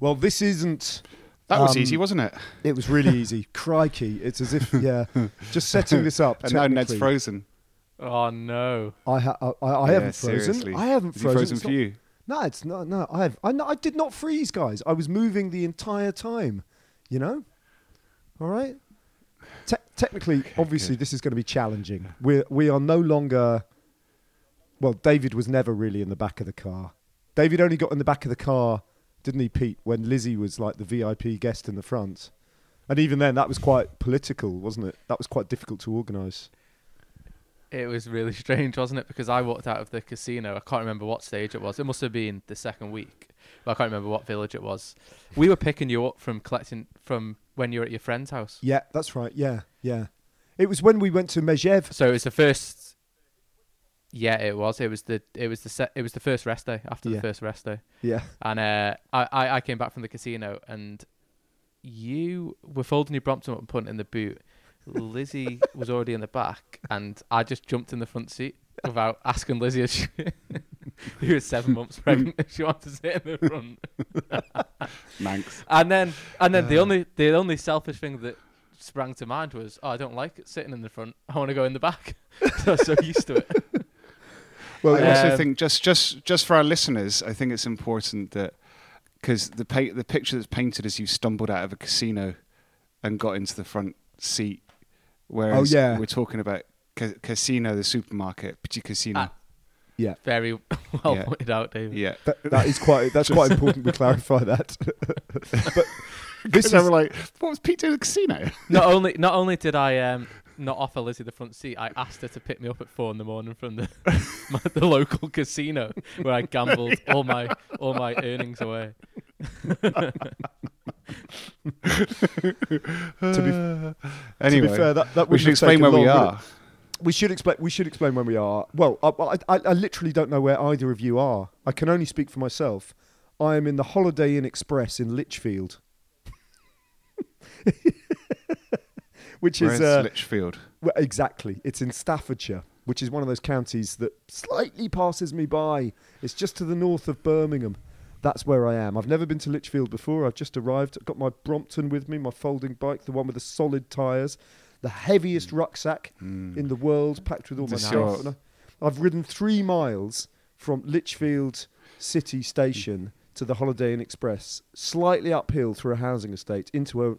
Well, this isn't. That was Um, easy, wasn't it? It was really easy. Crikey! It's as if yeah, just setting this up. And now Ned's frozen. Oh no. I, ha- I, I, I Yeah, haven't frozen. seriously. I haven't frozen. frozen It's for not- you? No, it's not. No, I have. I, no, I did not freeze, guys. I was moving the entire time. You know. All right. Te- technically, obviously, this is going to be challenging. We we are no longer. Well, David was never really in the back of the car. David only got in the back of the car, didn't he, Pete? When Lizzie was like the VIP guest in the front, and even then, that was quite political, wasn't it? That was quite difficult to organise. It was really strange, wasn't it? Because I walked out of the casino. I can't remember what stage it was. It must have been the second week. But I can't remember what village it was. We were picking you up from collecting from when you were at your friend's house. Yeah, that's right. Yeah, yeah. It was when we went to Megève. So it was the first. Yeah, it was. It was the it was the set. It was the first rest day after Yeah. the first rest day, Yeah. and uh, I, I I came back from the casino and you were folding your Brompton up and putting in the boot. Lizzie was already in the back, and I just jumped in the front seat without asking Lizzie. If she, who was seven months pregnant, if she wanted to sit in the front. Manx. And then, and then the Uh. only the only selfish thing that sprang to mind was, oh, I don't like it sitting in the front. I want to go in the back. so I was so used to it. Well, I also Um, think just just just for our listeners, I think it's important that because the pa- the picture that's painted as you stumbled out of a casino and got into the front seat, whereas Oh, yeah. we're talking about ca- casino, the supermarket, Petit Casino. Ah. yeah. Very well Yeah. pointed out, David. yeah, That, that is quite. That's quite important. We clarify that. but this so is we're like, what was Pete doing at the casino? Not only not only did I um not offer Lizzie the front seat, I asked her to pick me up at four in the morning from the my, the local casino where I gambled all my all my earnings away. To anyway, to be fair, that, that we should explain where we are. it? We should explain. We should explain when we are. Well, I, I, I literally don't know where either of you are. I can only speak for myself. I am in the Holiday Inn Express in Lichfield, which Where's is uh, Lichfield? well, exactly. It's in Staffordshire, which is one of those counties that slightly passes me by. It's just to the north of Birmingham. That's where I am. I've never been to Lichfield before. I've just arrived. I've got my Brompton with me, my folding bike, the one with the solid tyres, the heaviest rucksack in the world, packed with all my stuff. I've ridden three miles from Lichfield City Station to the Holiday Inn Express, slightly uphill through a housing estate into a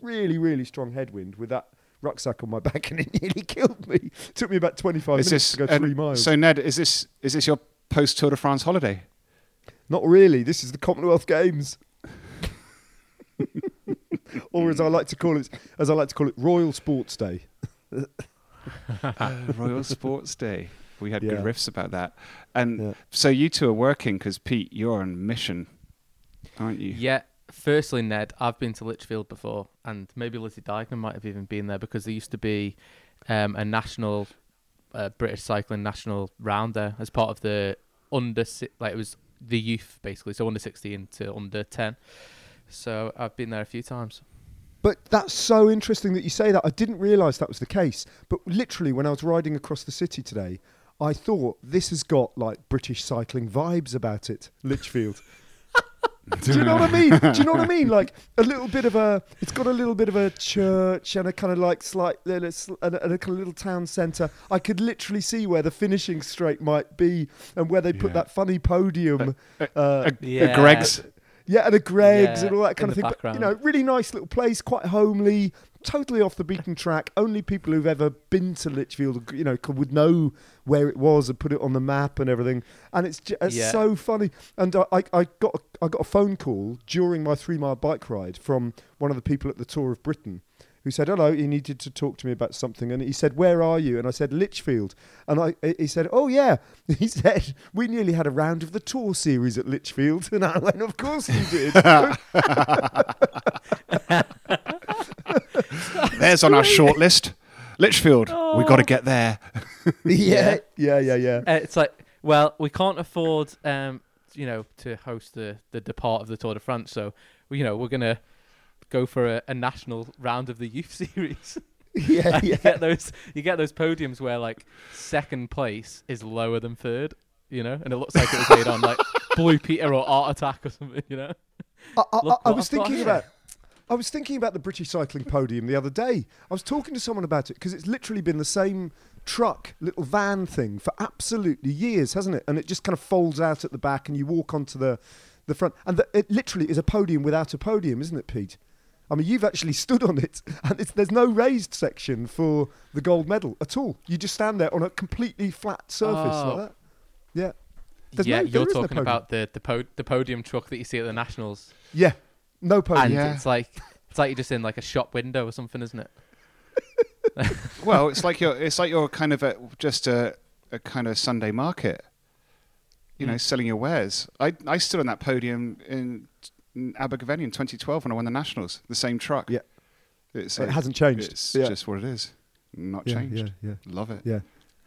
really, really strong headwind with that rucksack on my back, and it nearly killed me. It Took me about 25 Is minutes this to go three and miles. So Ned, is this is this your post Tour de France holiday? Not really. This is the Commonwealth Games. or as I like to call it, as I like to call it, Royal Sports Day. Uh, Royal Sports Day. We had good riffs about that. And Yeah. so you two are working because Pete, you're on mission, aren't you? Yeah. Firstly, Ned, I've been to Lichfield before, and maybe Lizzie Deignan might have even been there because there used to be um, a national uh, British cycling national round there as part of the under like it was the youth basically, so under sixteen to under ten. So I've been there a few times. But that's so interesting that you say that. I didn't realise that was the case. But literally, when I was riding across the city today, I thought this has got like British cycling vibes about it, Lichfield. Do you know what I mean? Do you know what I mean? Like a little bit of a, it's got a little bit of a church and a kind of like slight, little- and a, and a kind of little town centre. I could literally see where the finishing straight might be and where they put Yeah. that funny podium. A, uh, a, Yeah. a Greggs. Yeah, and a Greggs Yeah, and all that kind of the thing. But, you know, really nice little place, quite homely, totally off the beaten track. Only people who've ever been to Lichfield, you know, could, would know where it was and put it on the map and everything. And it's, ju- it's Yeah. so funny. And I, I, I got a, I got a phone call during my three mile bike ride from one of the people at the Tour of Britain. Who said hello? He needed to talk to me about something, and he said, "Where are you?" And I said, "Lichfield." And I, he said, "Oh yeah." He said, "We nearly had a round of the tour series at Lichfield," and I went, "Of course you did." There's on our short list. Lichfield. we've got to get there. yeah, yeah, yeah, yeah. Uh, it's like, well, we can't afford, um, you know, to host the the depart of the Tour de France, so you know we're gonna go for a, a national round of the youth series. Yeah, And you get those you get those podiums where like second place is lower than third, you know, and it looks like it was made on like Blue Peter or Art Attack or something, you know. I, I, Look I was thinking here. about. I was thinking about the British cycling podium the other day. I was talking to someone about it because it's literally been the same truck, little van thing for absolutely years, hasn't it? And it just kind of folds out at the back, and you walk onto the the front, and the, it literally is a podium without a podium, isn't it, Pete? I mean, you've actually stood on it, and it's, there's no raised section for the gold medal at all. You just stand there on a completely flat surface Oh. like that. Yeah, There's yeah, no- you're is no talking about the the, po- the podium truck that you see at the Nationals, yeah, no podium. and Yeah. it's like it's like you're just in like a shop window or something, isn't it? well, it's like you're it's like you're kind of at just a, a kind of Sunday market, you know, Mm. selling your wares. I I stood on that podium in, in Abergavenny in 2012 when I won the Nationals. The same truck. Yeah. it's it hasn't changed. It's yeah. just what it is. Not yeah, changed. Yeah, yeah, Love it. yeah.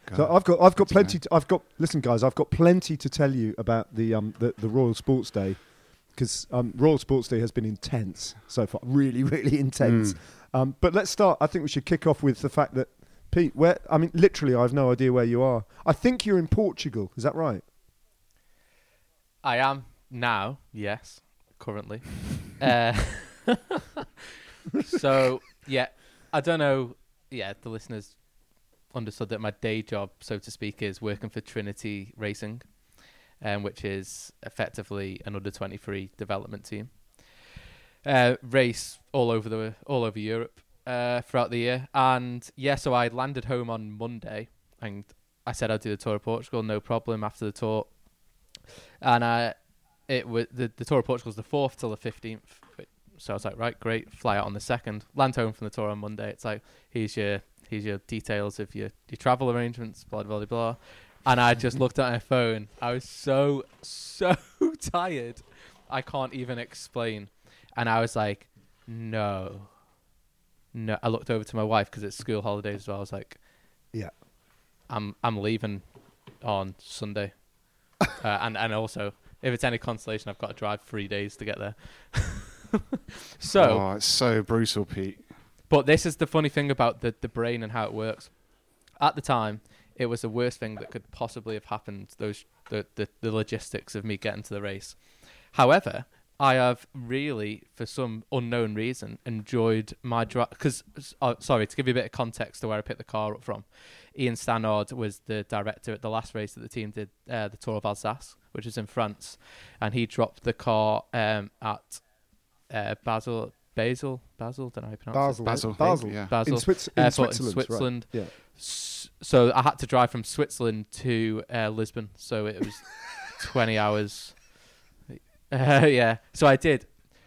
God. So I've got I've got plenty. To, I've got listen, guys. I've got plenty to tell you about the um the, the Royal Sports Day because um, Royal Sports Day has been intense so far. Really, really intense. Mm. Um, but let's start. I think we should kick off with the fact that Pete, where I mean, literally, I have no idea where you are. I think you're in Portugal. Is that right? I am now, yes, currently. uh, so yeah, I don't know. Yeah, the listeners understood that my day job, so to speak, is working for Trinity Racing, um, which is effectively an under twenty three development team. Uh, race all over the all over Europe uh, throughout the year, and yeah, so I landed home on Monday, and I said I'd do the tour of Portugal, no problem. After the tour, and uh, it was the, the tour of Portugal was the fourth till the fifteenth. So I was like, right, great, fly out on the second, land home from the tour on Monday. It's like, here's your here's your details of your your travel arrangements, blah blah blah blah. And I just looked at my phone. I was so so tired, I can't even explain. And I was like, no, no. I looked over to my wife because it's school holidays as well. I was like, Yeah. I'm I'm leaving on Sunday, uh, and and also if it's any consolation, I've got to drive three days to get there. so, oh, it's so brutal, Pete. but this is the funny thing about the the brain and how it works. At the time, it was the worst thing that could possibly have happened. Those the the, the logistics of me getting to the race. However, I have really, for some unknown reason, enjoyed my drive. Because, uh, sorry, to give you a bit of context to where I picked the car up from, Ian Stannard was the director at the last race that the team did, uh, the Tour of Alsace, which is in France, and he dropped the car um, at uh, Basel, Basel, Basel. Don't know how you pronounce Basel. Basel, Basel. yeah. it. Basel in, Swiss- in airport Switzerland. in Switzerland. Right. Yeah. S- So I had to drive from Switzerland to uh, Lisbon. So it was 20 hours. Uh, yeah. So I did.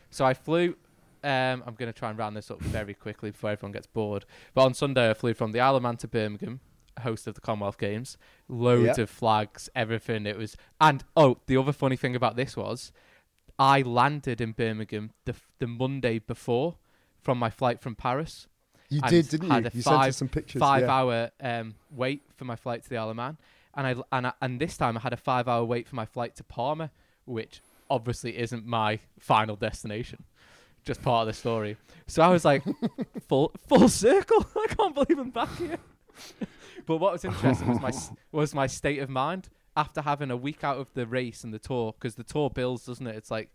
So I flew. Um, I'm going to try and round this up very quickly before everyone gets bored. But on Sunday, I flew from the Isle of Man to Birmingham, host of the Commonwealth Games. Loads Yeah. of flags, everything. It was. And oh, the other funny thing about this was, I landed in Birmingham the the Monday before from my flight from Paris You did, didn't had you? a You sent five- us some pictures. five yeah. hour um, wait for my flight to the Isle of Man, and I and I, and this time I had a five hour wait for my flight to Palma, which obviously isn't my final destination, just part of the story. So I was like, full full circle. I can't believe I'm back here. But what was interesting was my was my state of mind after having a week out of the race and the tour, because the tour builds, doesn't it? It's like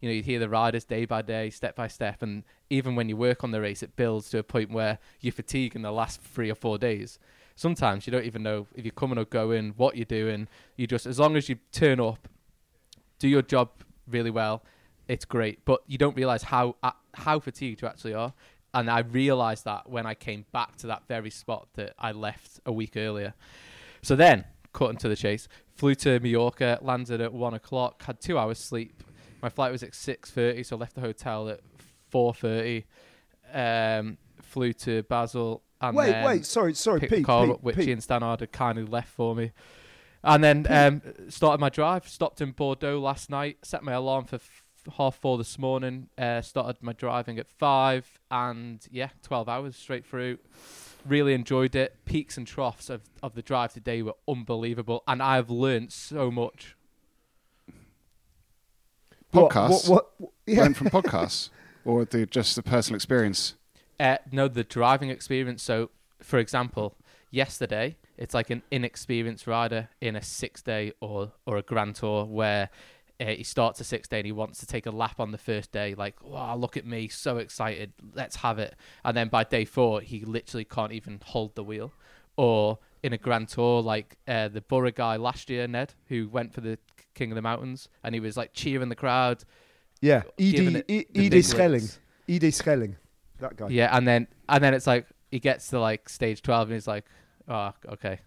you know, you hear the riders day by day, step by step, and even when you work on the race, it builds to a point where you fatigue in the last three or four days. Sometimes you don't even know if you're coming or going, what you're doing. You just, as long as you turn up, do your job really well, it's great. But you don't realize how uh, how fatigued you actually are. And I realized that when I came back to that very spot that I left a week earlier. So then, cutting to the chase, flew to Mallorca, landed at one o'clock, had two hours sleep. My flight was at six thirty, so I left the hotel at four thirty. Um, flew to Basel and Wait, then wait. Sorry, sorry, picked the Pete. car Pete, up, which Pete. Ian Stannard had kindly left for me. And then um, started my drive. Stopped in Bordeaux last night. Set my alarm for half four this morning. Uh, started my driving at five, and yeah, twelve hours straight through. Really enjoyed it. Peaks and troughs of, of the drive today were unbelievable, and I've learned so much. What- Podcasts? What, what, yeah. Learn from podcasts or the, just the personal experience? Uh, no, the driving experience. So, for example, yesterday it's like an inexperienced rider in a six day or or a Grand Tour where uh, he starts a six day and he wants to take a lap on the first day. Like, wow, look at me, so excited, let's have it. And then by day four, he literally can't even hold the wheel. Or in a grand tour, like uh, the Bora guy last year, Ned, who went for the King of the Mountains, and he was like cheering the crowd. Yeah, Giving Ide, it the Ide Schelling. Ide Schelling. That guy. Yeah, and then and then it's like he gets to like stage twelve and he's like, oh, okay,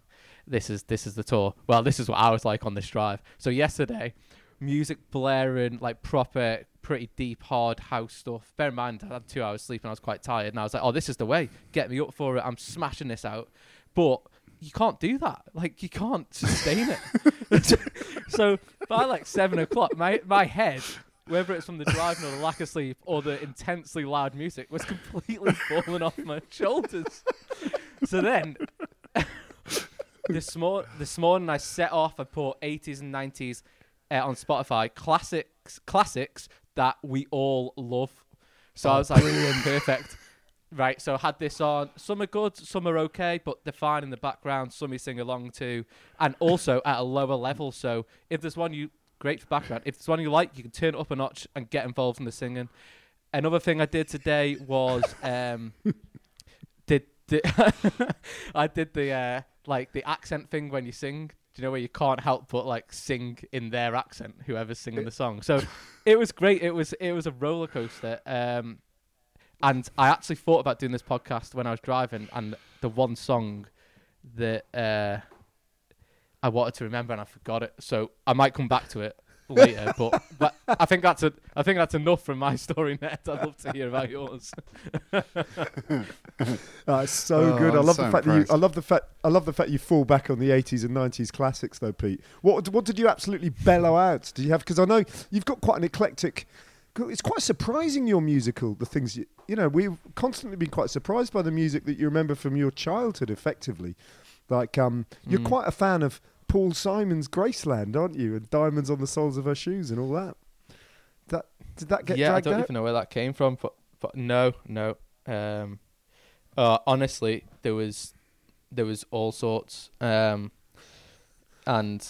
this is this is the tour. Well, this is what I was like on this drive. So yesterday, music blaring, like proper, pretty deep, hard house stuff. Bear in mind, I had two hours sleep and I was quite tired, and I was like, oh, this is the way. Get me up for it. I'm smashing this out, but. You can't do that. Like you can't sustain it. so by like seven o'clock, my my head whether it's from the driving or the lack of sleep or the intensely loud music, was completely falling off my shoulders. So then, this, mor- this morning I set off. I put 80s and 90s uh, on Spotify, classics, classics that we all love. So I Oh, was like, perfect. Right, so I had this on. Some are good, some are okay, but they're fine in the background. Some you sing along to, and also at a lower level. So if there's one you great for background, if there's one you like, you can turn it up a notch and get involved in the singing. Another thing I did today was um, did, did I did the uh, like the accent thing when you sing. Do you know where you can't help but like sing in their accent, whoever's singing the song? So it was great. It was it was a roller coaster. Um, and I actually thought about doing this podcast when I was driving, and the one song that uh, I wanted to remember and I forgot it, so I might come back to it later. but, but I think that's a, I think that's enough from my story, Ned. I'd love to hear about yours. It's so Oh, good. I love so the fact that you. I love the fact. I love the fact you fall back on the 80s and 90s classics, though, Pete. What What did you absolutely bellow out? Did you have? Because I know you've got quite an eclectic. It's quite surprising your musical. The things you, you know, we've constantly been quite surprised by the music that you remember from your childhood. Effectively, like um, you're Mm. quite a fan of Paul Simon's Graceland, aren't you? And diamonds on the soles of her shoes and all that. That did that get yeah, I don't out? even know where that came from, but but no, no. Um, uh, honestly, there was there was all sorts, um, and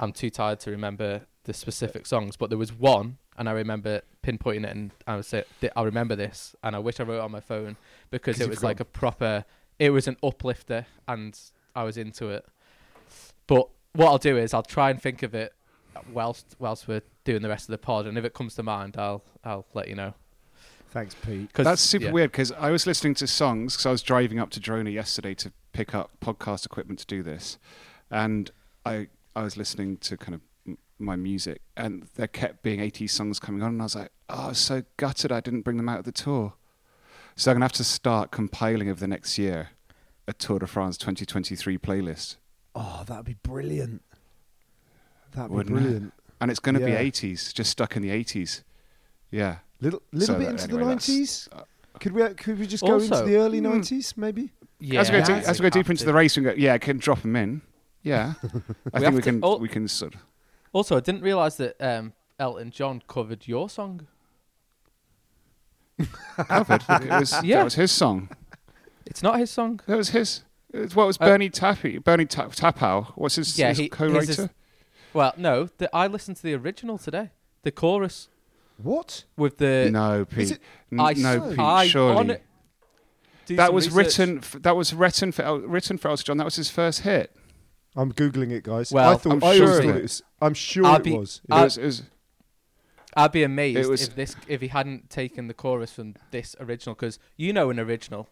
I'm too tired to remember the specific songs. But there was one, and I remember pinpointing it, and I would say I remember this, and I wish I wrote it on my phone because it was forgot. like a proper. It was an uplifter, and I was into it. But what I'll do is I'll try and think of it whilst whilst we're doing the rest of the pod, and if it comes to mind, I'll I'll let you know. Thanks, Pete. 'Cause- That's super yeah. weird because I was listening to songs because I was driving up to Drona yesterday to pick up podcast equipment to do this, and I I was listening to kind of m- my music, and there kept being 80s songs coming on, and I was like, oh, I was so gutted I didn't bring them out of the tour. So I'm gonna have to start compiling over the next year a Tour de France 2023 playlist, Oh, that'd be brilliant. That'd be Wouldn't it? brilliant. and it's gonna Yeah. be 80s, just stuck in the 80s. Yeah. Little little So bit that- into the anyway, that's- nineties. uh, Could we could we just go into the early Mm. nineties maybe? Yeah, as we go, Yeah, deep, as we go deeper into the race, we go, yeah, I can drop them in. Yeah, I We think have we to- can. oh. We can sort. Of, Also, I didn't realize that um, Elton John covered your song. covered. it was Yeah. that was his song. It's not his song. That was his. It was, what was Uh, Bernie Tappy? Bernie Ta- Tapau. What's his, Yeah, his he- co-writer? is- Well, no, the, I listened to the original today, the chorus What? with the. no, Is Pete. it- N- I no, Pete. I surely on it- that was research. written. F- that was written for El- written for Elton John. That was his first hit. I'm googling it, guys. Well, I thought I'm I sure always thought it. it was. I'm sure I'll it be- was. It I- was. It was I'd be amazed was- if this if he hadn't taken the chorus from this original because you know an original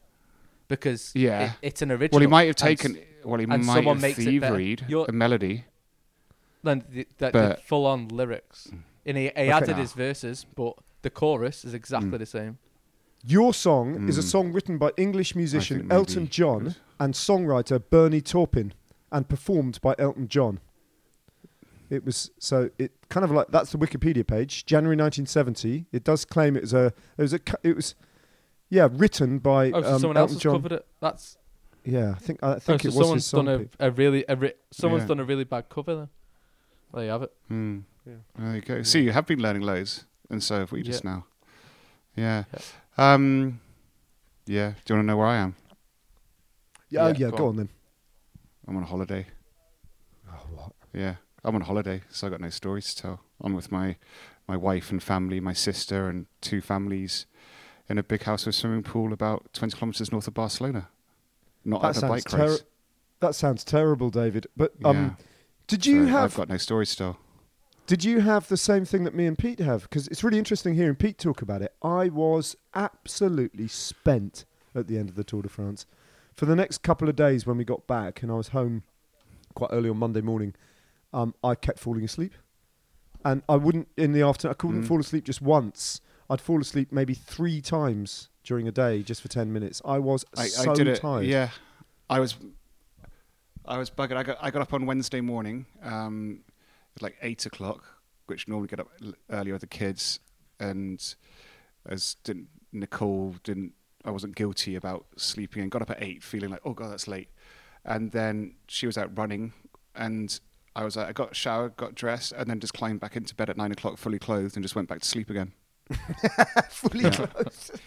because Yeah. it, it's an original. well, he might have taken. s- well, he and might someone have makes it better. thieveried a melody. then the, that But- the full on lyrics, and he, he added his verses, but the chorus is exactly Mm. the same. Your song is a Mm. song written by English musician Elton John and songwriter Bernie Taupin, and performed by Elton John. It was so it kind of like that's the Wikipedia page. January 1970. It does claim it was a it was a it was yeah written by Oh, so um, someone else has John. covered it. That's Yeah, I think I oh, think so it was someone's his song. done a, a really a re- someone's Yeah. done a really bad cover. Then there you have it. Hmm. Yeah. There you go. See, you have been learning loads, and so have we just Yeah. now. Yeah. Um. Yeah. Do you want to know where I am? Yeah, oh, Yeah, yeah, go go on. on then. I'm on a holiday. Oh, what? Yeah. I'm on holiday, so I got no stories to tell. I'm with my my wife and family, my sister and two families in a big house with a swimming pool about 20 kilometers north of Barcelona. Not That at a bike terri- race. That sounds terrible, David. But um, Yeah. did you So have I've got no story still. Did you have the same thing that me and Pete have? Because it's really interesting hearing Pete talk about it. I was absolutely spent at the end of the Tour de France. For the next couple of days when we got back and I was home quite early on Monday morning, um, I kept falling asleep. And I wouldn't, in the afternoon, I couldn't Mm. fall asleep just once. I'd fall asleep maybe three times during a day just for 10 minutes. I was I, so I did it. tired. Yeah, I was. I was buggered. I got I got up on Wednesday morning, um, at like eight o'clock, which normally get up l- earlier with the kids, and as didn't Nicole didn't. I wasn't guilty about sleeping and got up at eight, feeling like oh god that's late, and then she was out running, and I was like I got showered, got dressed, and then just climbed back into bed at nine o'clock, fully clothed, and just went back to sleep again. Fully Yeah. clothed.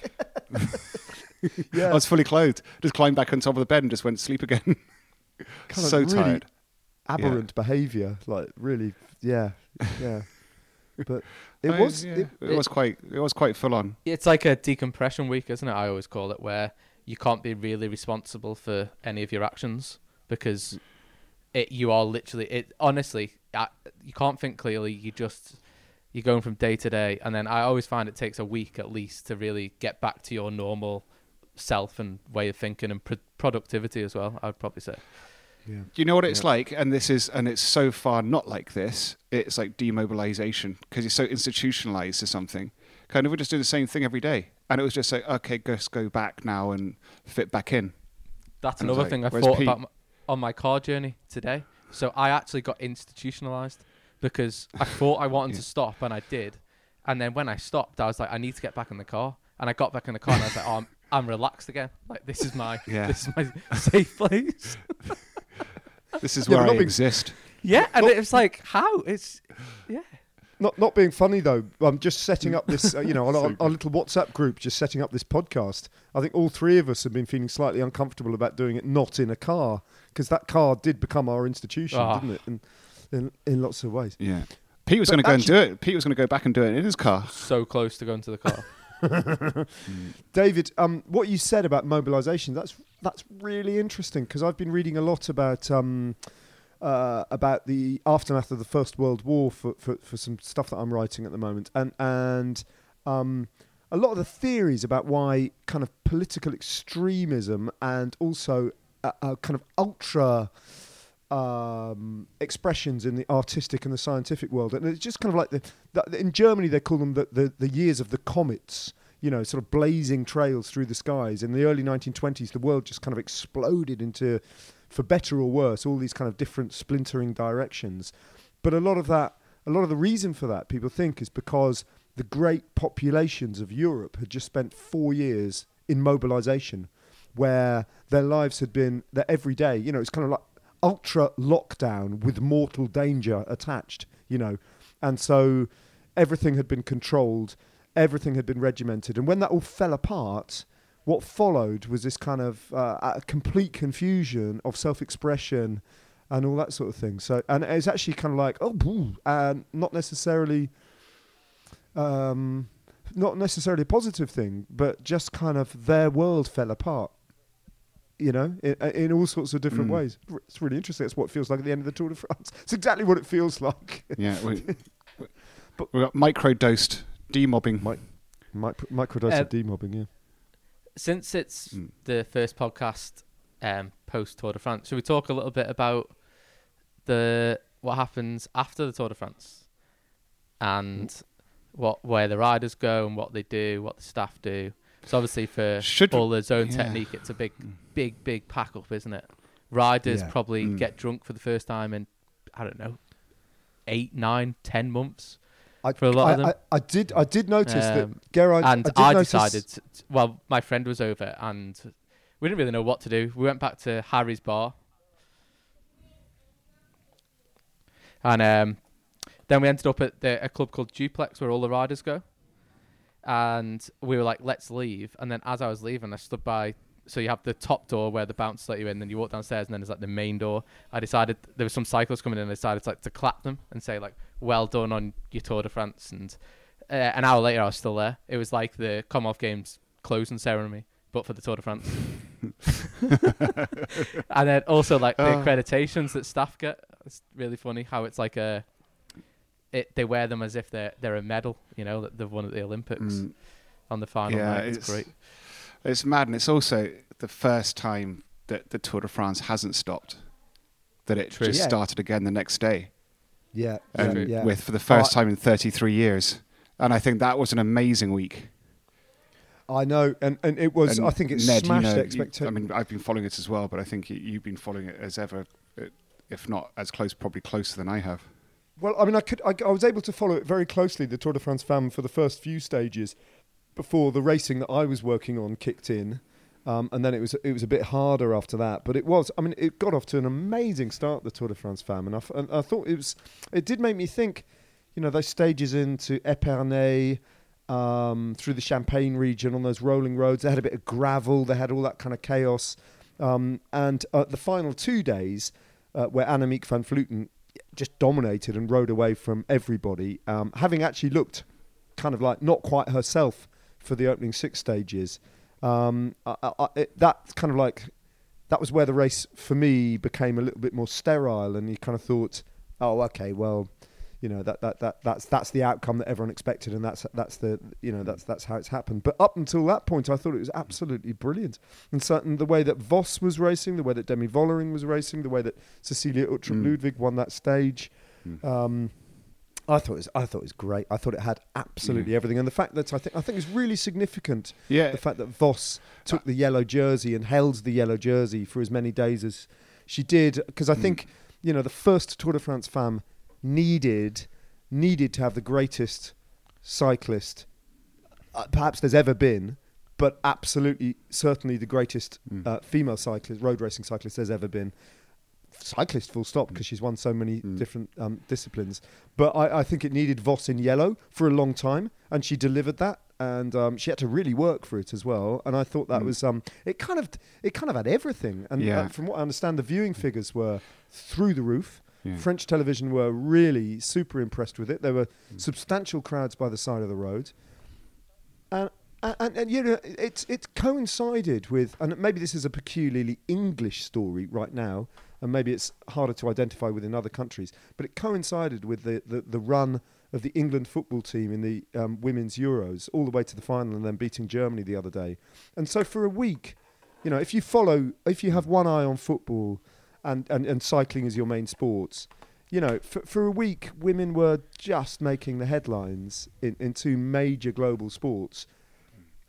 yeah. Oh, I was fully clothed, just climbed back on top of the bed and just went to sleep again. Kind of so really tired. aberrant behaviour. Like really, yeah, yeah. But it I- was. yeah, It, it, was quite it was quite full on. It's like a decompression week, isn't it? I always call it, where you can't be really responsible for any of your actions because it you are literally it. Honestly, I, you can't think clearly. You just you're going from day to day, and then I always find it takes a week at least to really get back to your normal self and way of thinking and pro- productivity as well. I'd probably say. yeah. Do you know what it's Yeah. like? And this is and it's so far not like this. It's like demobilization because you're so institutionalized to something. Kind of we just do the same thing every day, and it was just like okay, just go back now and fit back in. That's And I another like, thing I thought Pete?" about m- on my car journey today. So I actually got institutionalized because I thought I wanted Yeah. to stop and I did. And then when I stopped, I was like, I need to get back in the car. And I got back in the car and I was like, oh, I'm, I'm relaxed again. Like this is my Yeah. this is my safe place. This is Yeah, where but I not being- exist. yeah, and it was like, how? It's yeah. Not not being funny though. I'm just setting up this. Uh, you know, on our, our little WhatsApp group, just setting up this podcast. I think all three of us have been feeling slightly uncomfortable about doing it not in a car because that car did become our institution, Ah. didn't it? In, in in lots of ways. Yeah. Pete was going to go and do it. Pete was going to go back and do it in his car. So close to going to the car. David, um, what you said about mobilisation, that's that's really interesting because I've been reading a lot about um, uh, about the aftermath of the First World War for, for, for some stuff that I'm writing at the moment, and and um, a lot of the theories about why kind of political extremism and also a, a kind of ultra um, expressions in the artistic and the scientific world, and it's just kind of like the, the in Germany they call them the, the the years of the comets. You know, sort of blazing trails through the skies. In the early 1920s, the world just kind of exploded into, for better or worse, all these kind of different splintering directions. But a lot of that, a lot of the reason for that, people think, is because the great populations of Europe had just spent four years in mobilization, where their lives had been their everyday. You know, it's kind of like ultra lockdown with mortal danger attached. You know, and so everything had been controlled, everything had been regimented, and when that all fell apart. What followed was this kind of uh, complete confusion of self-expression and all that sort of thing. So, and it's actually kind of like, oh, boo, and not necessarily, um, not necessarily a positive thing, but just kind of their world fell apart. You know, in, in all sorts of different Mm. ways. It's really interesting. It's what it feels like at the end of the Tour de France. It's exactly what it feels like. Yeah. We, But- we got micro-dosed demobbing. Mic- Mic- microdose Uh, demobbing, yeah. Since it's Mm. the first podcast um, post Tour de France, should we talk a little bit about the what happens after the Tour de France and what where the riders go and what they do, what the staff do? So obviously for Should- all the zone yeah. technique, it's a big, big, big pack up, isn't it? Riders Yeah. probably Mm. get drunk for the first time in I don't know eight, nine, ten months. I, for a lot I, of them. I, I did. I did notice Um, that Gerard. and did I, notice- decided, to, well, my friend was over and we didn't really know what to do. We went back to Harry's bar. And um, then we ended up at the, a club called Duplex where all the riders go. And we were like, let's leave. And then as I was leaving, I stood by so you have the top door where the bouncers let you in, then you walk downstairs, and then there's like the main door. I decided there was some cyclists coming in, and I decided to, like to clap them and say like, "Well done on your Tour de France." And uh, an hour later, I was still there. It was like the Commonwealth Games closing ceremony, but for the Tour de France. and then also like the Oh. accreditations that staff get. It's really funny how it's like a. It, they wear them as if they're they're a medal, you know, that they've won at the Olympics Mm. on the final Yeah, night. It's, it's- great. It's mad, and it's also the first time that the Tour de France hasn't stopped. That it True. just Yeah. started again the next day, Yeah, and yeah, yeah. with for the first Oh, time in 33 years. And I think that was an amazing week. I know, and, and it was. And I think it Ned, you smashed know, expectations. I mean, I've been following it as well, but I think you, you've been following it as ever, uh, if not as close, probably closer than I have. Well, I mean, I could. I, I was able to follow it very closely, the Tour de France femme, for the first few stages before the racing that I was working on kicked in, um, and then it was it was a bit harder after that. But it was. I mean, it got off to an amazing start, the Tour de France femme, and I, and I thought it was. It did make me think. You know, those stages into Epernay. Um, through the Champagne region on those rolling roads, they had a bit of gravel. They had all that kind of chaos, um, and uh, the final two days, uh, where Annemiek van Vleuten just dominated and rode away from everybody, um, having actually looked kind of like not quite herself for the opening six stages. Um, I, I, it, that kind of like that was where the race for me became a little bit more sterile, and you kind of thought, oh, okay, well, you know that, that, that that's that's the outcome that everyone expected, and that's that's the you know that's that's how it's happened. But up until that point, I thought it was absolutely brilliant, and certain the way that Vos was racing, the way that Demi Vollering was racing, the way that Cecilie Uttrup Mm. Ludwig won that stage. Mm. Um, I thought it was I thought it was great. I thought it had absolutely everything, and the fact that I think I think it's really significant Yeah, the fact that Vos took the yellow jersey and held the yellow jersey for as many days as she did, because I Mm. think you know the first Tour de France femme needed needed to have the greatest cyclist uh, perhaps there's ever been, but absolutely certainly the greatest Mm. uh, female cyclist, road racing cyclist there's ever been. Cyclist, full stop, because she's won so many Mm. different um, disciplines. But I, I think it needed Vos in yellow for a long time, and she delivered that. And um, she had to really work for it as well. And I thought that Mm. was um, it. Kind of it kind of had everything. And Yeah. uh, from what I understand, the viewing figures were through the roof. Yeah. French television were really super impressed with it. There were Mm. substantial crowds by the side of the road, and and, and, and you know it's it coincided with, and maybe this is a peculiarly English story right now, and maybe it's harder to identify within other countries, but it coincided with the the, the run of the England football team in the um, women's Euros all the way to the final and then beating Germany the other day, and so for a week, you know, if you follow, if you have one eye on football and, and, and cycling is your main sports, you know, for, for a week, women were just making the headlines in, in two major global sports.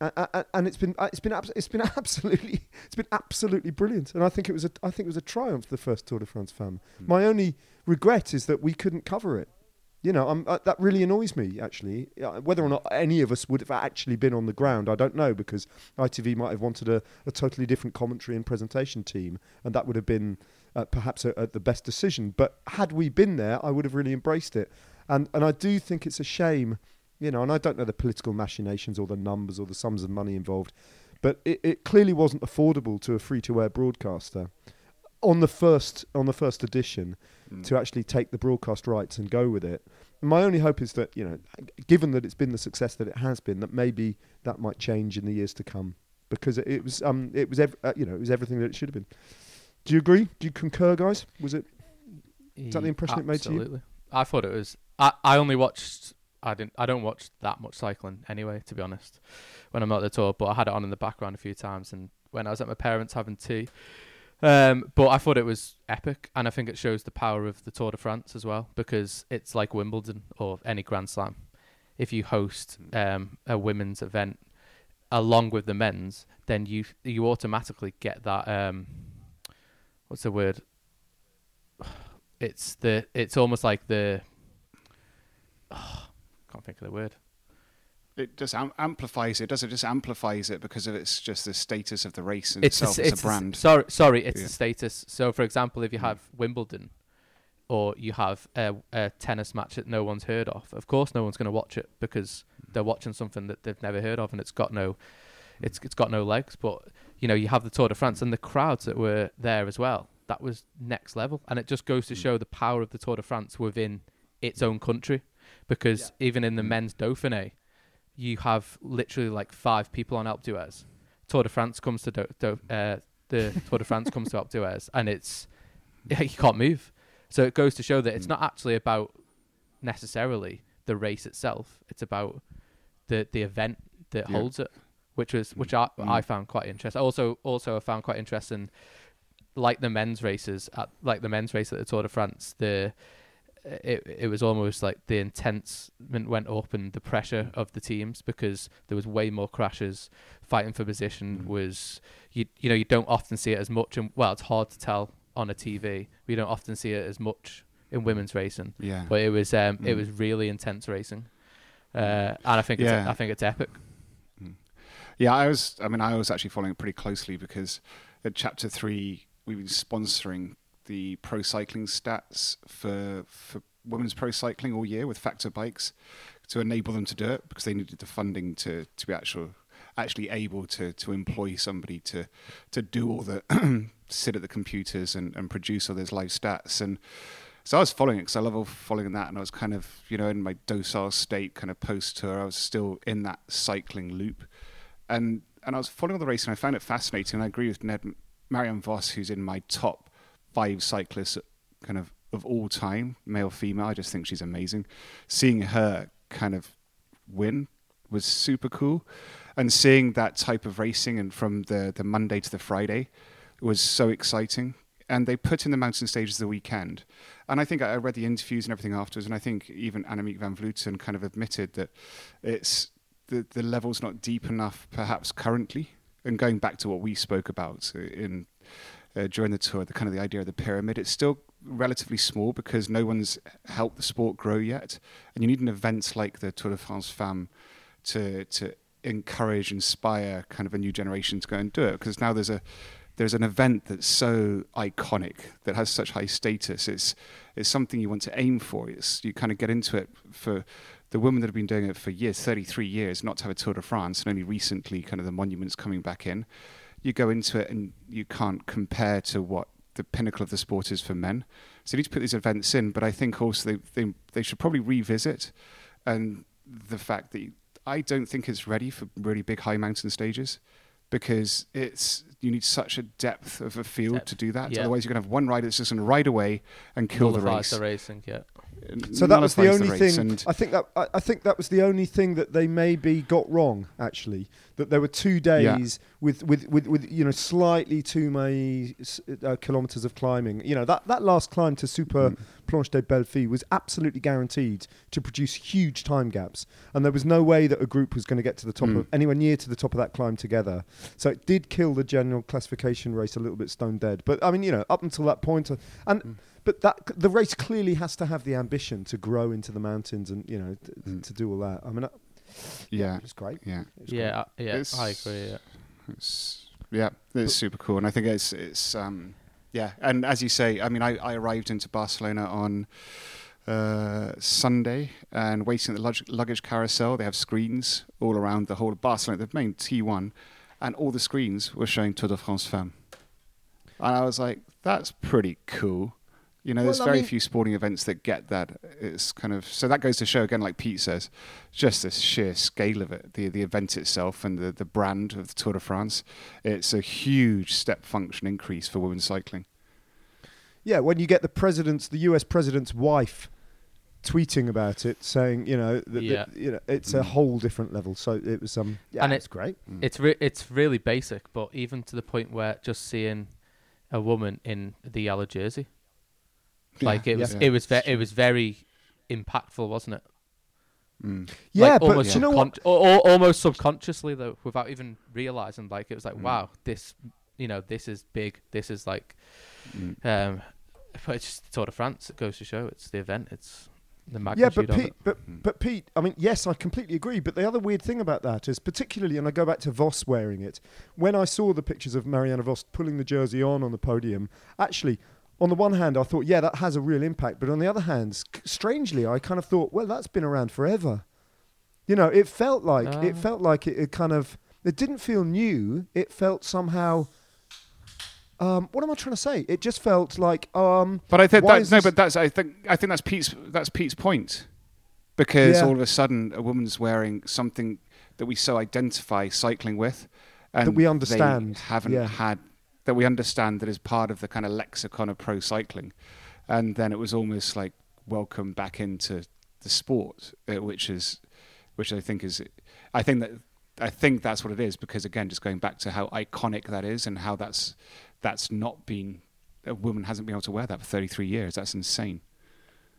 And, and, and it's been uh, it's been it's been absolutely it's been absolutely brilliant, and I think it was a I think it was a triumph the first Tour de France femme. Mm. My only regret is that we couldn't cover it. You know, um, uh, that really annoys me actually. Uh, whether or not any of us would have actually been on the ground, I don't know because ITV might have wanted a, a totally different commentary and presentation team, and that would have been uh, perhaps a, a, the best decision. But had we been there, I would have really embraced it. And and I do think it's a shame, you know. And I don't know the political machinations or the numbers or the sums of money involved, but it, it clearly wasn't affordable to a free-to-air broadcaster on the first on the first edition Mm. to actually take the broadcast rights and go with it. My only hope is that you know, given that it's been the success that it has been, that maybe that might change in the years to come because it, it was um it was ev- uh, you know it was everything that it should have been. Do you agree? Do you concur, guys? Was it? Is that the impression it made to you? Absolutely. I thought it was. I, I only watched. I didn't. I don't watch that much cycling anyway, to be honest. When I'm not at the tour, but I had it on in the background a few times, and when I was at my parents having tea. Um, but I thought it was epic, and I think it shows the power of the Tour de France as well, because it's like Wimbledon or any Grand Slam. If you host um, a women's event along with the men's, then you you automatically get that. Um, what's the word? It's the. It's almost like the. can't think of the word. It just am- amplifies it. Does it just amplifies it because of it's just the status of the race in It's itself as it's a the s- brand? sorry, sorry, it's Yeah. the status. So, for example, if you Mm. have Wimbledon, or you have a, a tennis match that no one's heard of, of course, no one's going to watch it because they're watching something that they've never heard of, and it's got no, it's it's got no legs. But you know, you have the Tour de France and the crowds that were there as well. That was next level, and it just goes to Mm. show the power of the Tour de France within its own country. Because even in the Mm. men's Dauphiné, you have literally like five people on Alpe d'Huez. Tour de France comes to Do- Do- uh, the Tour de France comes to Alpe d'Huez, and it's you can't move. So it goes to show that it's Mm. not actually about necessarily the race itself. It's about the the event that Yeah. holds it, which was which I Mm. I found quite interesting. Also also I found quite interesting, like the men's races at like the men's race at the Tour de France. The it it was almost like the intensement went up and the pressure of the teams because there was way more crashes. Fighting for position Mm. was you you know you don't often see it as much and well it's hard to tell on a TV. We don't often see it as much in women's racing, Yeah. but it was um it Mm. was really intense racing, uh, and I think it's, I think it's epic. Yeah, I was. I mean, I was actually following it pretty closely because at chapter three we've been sponsoring the pro cycling stats for for women's pro cycling all year with Factor Bikes to enable them to do it because they needed the funding to to be actual actually able to to employ somebody to to do all the sit at the computers and, and produce all those live stats and so I was following it because I love following that, and I was kind of, you know, in my docile state, kind of post tour. I was still in that cycling loop, and and I was following the race, and I found it fascinating. And I agree with Ned, Marianne Vos, who's in my top five cyclists, kind of of all time, male female. I just think she's amazing. Seeing her kind of win was super cool, and seeing that type of racing and from the the Monday to the Friday was so exciting. And they put in the mountain stages the weekend, and I think I read the interviews and everything afterwards, and I think even Annemiek van Vleuten kind of admitted that it's the the level's not deep enough, perhaps currently. And going back to what we spoke about in uh, during the tour, the kind of the idea of the pyramid, it's still relatively small because no one's helped the sport grow yet, and you need an event like the Tour de France Femmes to to encourage, inspire kind of a new generation to go and do it. Because now there's a there's an event that's so iconic that has such high status. It's it's something you want to aim for. It's you kind of get into it for the women that have been doing it for years, 33 years, not to have a Tour de France, and only recently kind of the monuments coming back in. You go into it and you can't compare to what the pinnacle of the sport is for men. So you need to put these events in, but I think also they they, they should probably revisit and the fact that you, I don't think it's ready for really big high mountain stages because it's you need such a depth of a field Depth, to do that. yeah. Otherwise, you're going to have one rider that's just going to ride away and kill the Nullifies race. the racing, yeah. So that was the only race thing. I think that I, I think that was the only thing that they maybe got wrong. Actually, that there were two days with, with, with, with you know slightly too many uh, kilometers of climbing. You know that, that last climb to Super Mm. Planche des Belles Filles was absolutely guaranteed to produce huge time gaps, and there was no way that a group was going to get to the top Mm. of anywhere near to the top of that climb together. So it did kill the general classification race a little bit stone dead. But I mean, you know, up until that point, uh, and Mm. But that the race clearly has to have the ambition to grow into the mountains and you know t- Mm. to do all that. I mean, uh, Yeah, it's great. yeah. It's Yeah, I- yeah, It's- I agree. Yeah. It's, yeah, it's super cool, and I think it's it's um, yeah. And as you say, I mean, I, I arrived into Barcelona on uh, Sunday and waiting at the lug- luggage carousel. They have screens all around the whole of Barcelona, the main T1, and all the screens were showing Tour de France Femmes. And I was like, that's pretty cool. You know, there's I very mean- few sporting events that get that. It's kind of so that goes to show again, like Pete says, just the sheer scale of it, the the event itself, and the the brand of the Tour de France. It's a huge step function increase for women's cycling. Yeah, when you get the president's, the U.S. president's wife, tweeting about it, saying, you know, that, that, you know, it's a Mm. whole different level. So it was um, yeah, And it's it- great. Mm. It's re- it's really basic, but even to the point where just seeing a woman in the yellow jersey, like it was, Yeah. it was, ve- it was very impactful, wasn't it? Mm. Yeah, like but almost, you know what? subcon- or, or almost subconsciously though, without even realizing. Like it was like, Mm. wow, this, you know, this is big. This is like, Mm. um, but it's just Tour de France. It goes to show it's the event. It's the Yeah, but of Pete, it. but Mm. but Pete, I mean, yes, I completely agree. But the other weird thing about that is, particularly, and I go back to Vos wearing it. When I saw the pictures of Mariana Vos pulling the jersey on on the podium, actually, on the one hand, I thought, yeah, that has a real impact. But on the other hand, strangely, I kind of thought, well, that's been around forever. You know, it felt like it Ah. felt like it, it kind of It didn't feel new. It felt somehow. Um, what am I trying to say? It just felt like. Um, But I think Why that is no, but that's I think I think that's Pete's that's Pete's point, because Yeah. all of a sudden a woman's wearing something that we so identify cycling with, and that we understand, haven't yeah. had that we understand that is part of the kind of lexicon of pro cycling, and then it was almost like welcome back into the sport, uh, which is, which I think is, I think that I think that's what it is because again, just going back to how iconic that is and how that's that's not been a woman hasn't been able to wear that for 33 years. That's insane.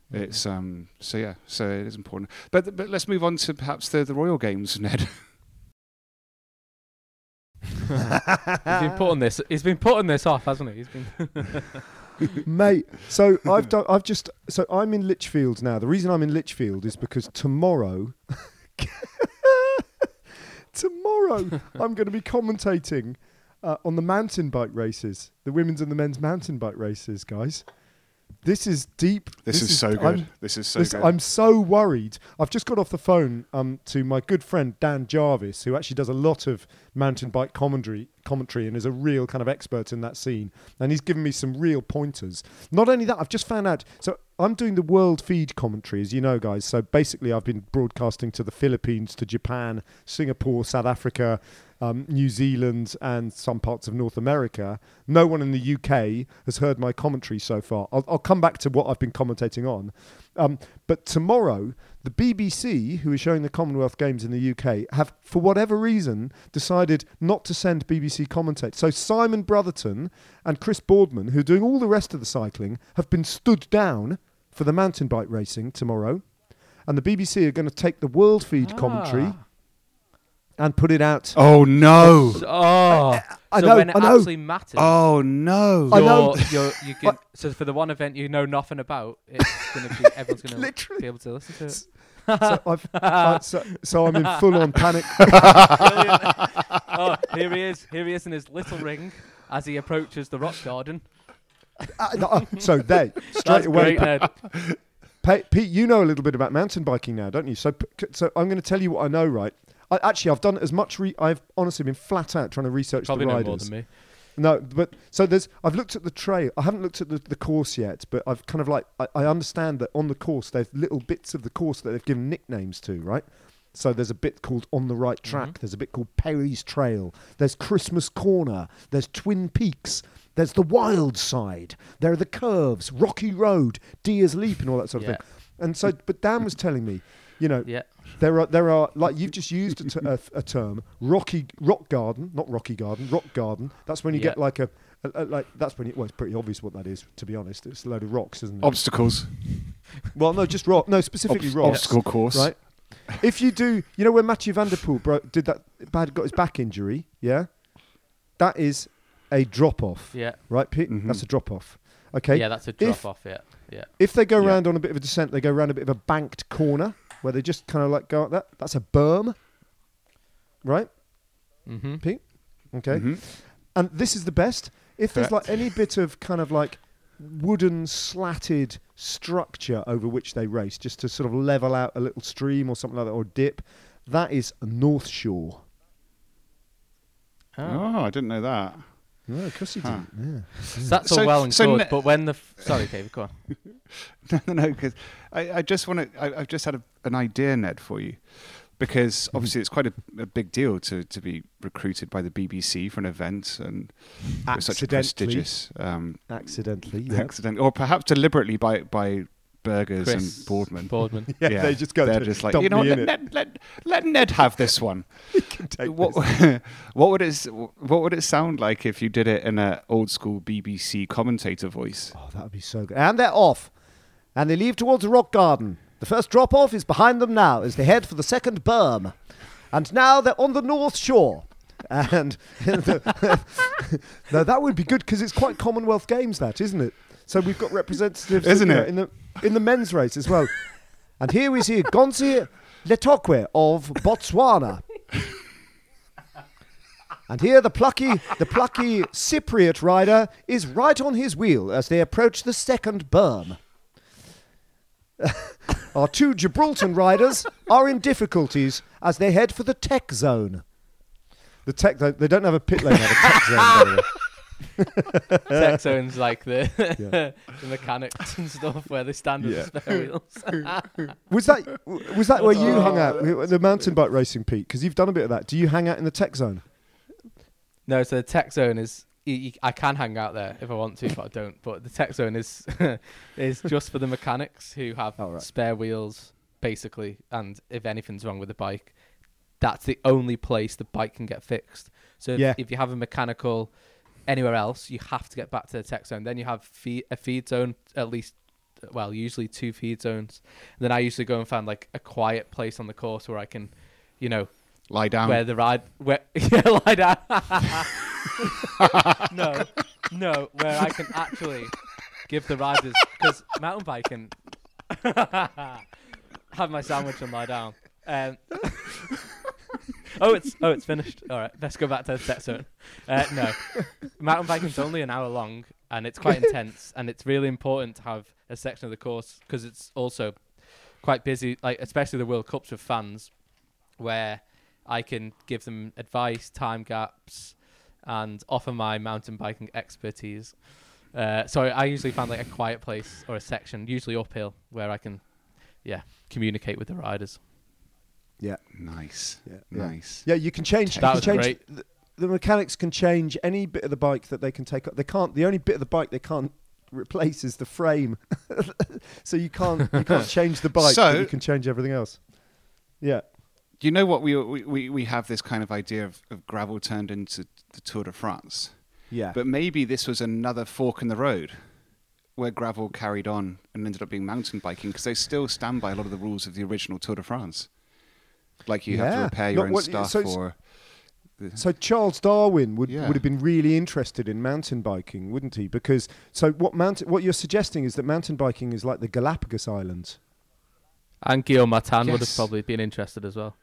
It's um so yeah so it is important. But but let's move on to perhaps the the Royal Games, Ned. He's been putting this. He's been putting this off, hasn't he? He's been. mate. So I've done. I've just. So I'm in Lichfield now. The reason I'm in Lichfield is because tomorrow. tomorrow I'm going to be commentating uh, on the mountain bike races, the women's and the men's mountain bike races, guys. This is deep. This, is, so good. I'm- this is so this- good. I'm so worried. I've just got off the phone um, to my good friend Dan Jarvis, who actually does a lot of mountain bike commentary, commentary and is a real kind of expert in that scene. And he's given me some real pointers. Not only that, I've just found out. So I'm doing the world feed commentary, as you know, guys. So basically, I've been broadcasting to the Philippines, to Japan, Singapore, South Africa, um, New Zealand, and some parts of North America. No one in the UK has heard my commentary so far. I'll, I'll come back to what I've been commentating on. Um, but tomorrow, the BBC, who is showing the Commonwealth Games in the UK, have, for whatever reason, decided not to send BBC commentators. So Simon Brotherton and Chris Boardman, who are doing all the rest of the cycling, have been stood down for the mountain bike racing tomorrow. And the BBC are going to take the world feed commentary Ah. and put it out. oh no! Oh, I so know, when it I know. actually matters, Oh no! I know. you're, you're, you can, so for the one event you know nothing about, it's gonna be everyone's gonna Literally. be able to listen to it. So, I've, uh, so, so I'm in full on panic. Brilliant. oh, here he is. Here he is in his little ring as he approaches the rock garden. Uh, no, uh, so they straight That's away. great. Pa- Pete, you know a little bit about mountain biking now, don't you? So, so I'm going to tell you what I know, right? I, actually, I've done as much. Re- I've honestly been flat out trying to research Probably the no riders. more than me. No, but so there's. I've looked at the trail. I haven't looked at the, the course yet, but I've kind of like I, I understand that on the course there's little bits of the course that they've given nicknames to, right? So there's a bit called On the Right Track. Mhm. There's a bit called Perry's Trail. There's Christmas Corner. There's Twin Peaks. There's the Wild Side. There are the curves, Rocky Road, Deer's Leap, and all that sort of Yeah. thing. And so, but Dan was telling me, you know, Yeah. there are there are like you've just used a, t- a, a term, rocky rock garden, not rocky garden, rock garden. That's when you Yeah. get like a, a, a- like that's when you, well, it's pretty obvious what that is. To be honest, it's a load of rocks, isn't it? Obstacles. well, no, just rock. No, specifically Obs- rocks. Obstacle course. Right. if you do, you know when Mathieu van der Poel bro- did that, bad got his back injury. Yeah, that is a drop off. Yeah. Right, Pete. Mhm. That's a drop off. Okay. Yeah, that's a drop off. Yeah. Yeah. If they go Yeah. around on a bit of a descent, they go around a bit of a banked corner where they just kind of like go like that. That's a berm. Right. Mm-hmm. Pete. Okay. Mhm. And this is the best. If there's like any bit of kind of like wooden slatted structure over which they race, just to sort of level out a little stream or something like that, or dip, that is North Shore. Oh. Oh, I didn't know that. No, of course you Huh. didn't. So that's So- all well and so good, ne- but when the f- sorry, David, go on. no, no, no, because I, I just want to. I've just had a, an idea, Ned, for you, because Mm-hmm. obviously it's quite a, a big deal to, to be recruited by the BBC for an event, and it's such a prestigious um, Accidentally. Yeah. accident, or perhaps deliberately by by Burgers Chris and Boardman. Boardman. Yeah, they just go. They're to just like you know, what, let, it. let, let, let Ned have this one. Can take what this. what would it what would it sound like if you did it in a old school BBC commentator voice? Oh, that would be so good. And they're off. And they leave towards the rock garden. The first drop off is behind them now as they head for the second berm. And now they're on the north shore. And now that would be good because it's quite Commonwealth Games, that isn't it? So we've got representatives, Isn't you it? in the in the men's race as well. And here we see Gonzi Letokwe of Botswana. And here the plucky, the plucky Cypriot rider is right on his wheel as they approach the second berm. Our two Gibraltar riders are in difficulties as they head for the tech zone. The tech, they, don't have a pit lane, they have a tech zone. By the way. Tech zones like the Yeah. the mechanics and stuff where they stand with Yeah. the spare wheels. Was that was that where you oh. hung out, Oh. the mountain bike racing, Pete? Because you've done a bit of that. Do you hang out in the tech zone? No, so the tech zone is I can hang out there if I want to, but I don't. But the tech zone is is just for the mechanics who have Oh, right. spare wheels, basically, and if anything's wrong with the bike, that's the only place the bike can get fixed. So if, if you have a mechanical anywhere else, you have to get back to the tech zone. Then you have feed, a feed zone, at least, well, usually two feed zones. And then I usually go and find like a quiet place on the course where I can, you know, Lie down. where the ride where yeah lie down no no where i can actually give the riders because mountain biking have my sandwich and lie down um, oh it's oh it's finished all right let's go back to the set zone uh, no mountain biking's only an hour long and it's quite intense and it's really important to have a section of the course because it's also quite busy like especially the world cups with fans where I can give them advice, time gaps, and offer my mountain biking expertise. Uh, so I usually find like a quiet place or a section, usually uphill, where I can, yeah, communicate with the riders. Yeah, nice. yeah. Nice. Yeah, you can change. you can was change great. The, the mechanics can change any bit of the bike that they can take. They can't. The only bit of the bike they can't replace is the frame. so you can't. You can't change the bike. but So- you can change everything else. Yeah. Do you know what? We, we, we, we have this kind of idea of, of gravel turned into the Tour de France. Yeah. But maybe this was another fork in the road where gravel carried on and ended up being mountain biking because they still stand by a lot of the rules of the original Tour de France. Like you have to repair Not your own what- stuff so or. So Charles Darwin would, Yeah. would have been really interested in mountain biking, wouldn't he? Because so what mountain what you're suggesting is that mountain biking is like the Galapagos Islands. And Guillaume Martin would have probably been interested as well.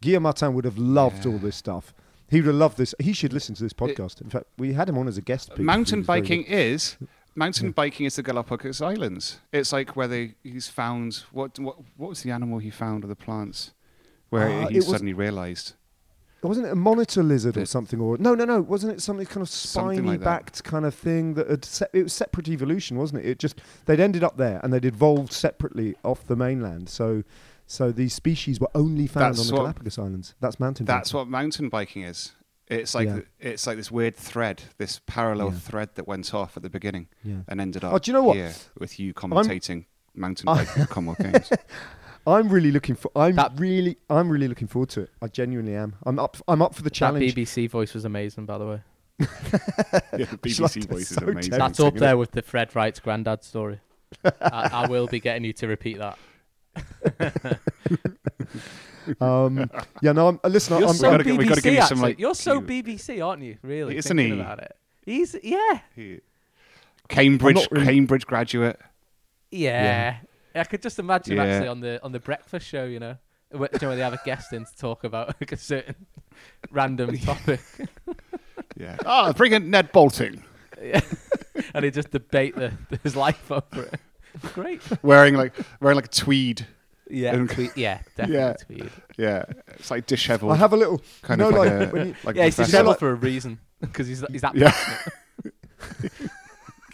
Guillaume Martin would have loved Yeah. all this stuff. He would have loved this. He should listen to this podcast. In fact, we had him on as a guest. Pete, mountain he was very biking is mountain Yeah. biking is the Galapagos Islands. It's like where they he's found what what what was the animal he found or the plants where Ah, he suddenly realised. Wasn't it a monitor lizard or something? Or no, no, no. Wasn't it something kind of Something spiny like kind of thing that had se- it was separate evolution, wasn't it? It just they'd ended up there and they'd evolved separately off the mainland. So, so these species were only found That's on the Galapagos Islands. That's mountain. That's biking. what mountain biking is. It's like Yeah. th- it's like this weird thread, this parallel Yeah. thread that went off at the beginning Yeah. and ended up Oh, do you know what? here with you commentating mountain I- biking at Commonwealth Games. I'm really looking for. I'm That- really. I'm really looking forward to it. I genuinely am. I'm up. I'm up for the challenge. That BBC voice was amazing, by the way. yeah, the It's like- BBC voice is so amazing. tempting. That's up there with the Fred Wright's granddad story. I, I will be getting you to repeat that. Um, yeah, no. I'm, uh, listen, You're I'm, so gotta get- BBC, we gotta give you some, actually. like, You're so cue. BBC, aren't you? Really? Isn't thinking he? About it. He's yeah, He- Cambridge not really- Cambridge graduate. yeah. I could just imagine Yeah. actually on the on the breakfast show, you know, where, you know, where they have a guest in to talk about like a certain random topic, Yeah. Ah, bring in Ned Boulting. Yeah. and they just debate the, his life over it. Great. wearing like wearing like a tweed. Yeah, And- tweed, yeah, definitely Yeah. tweed. Yeah. It's like dishevelled. I have a little. kind you of know, like, like a, when you- like yeah, he's professor. disabled like- for a reason because he's he's that Yeah.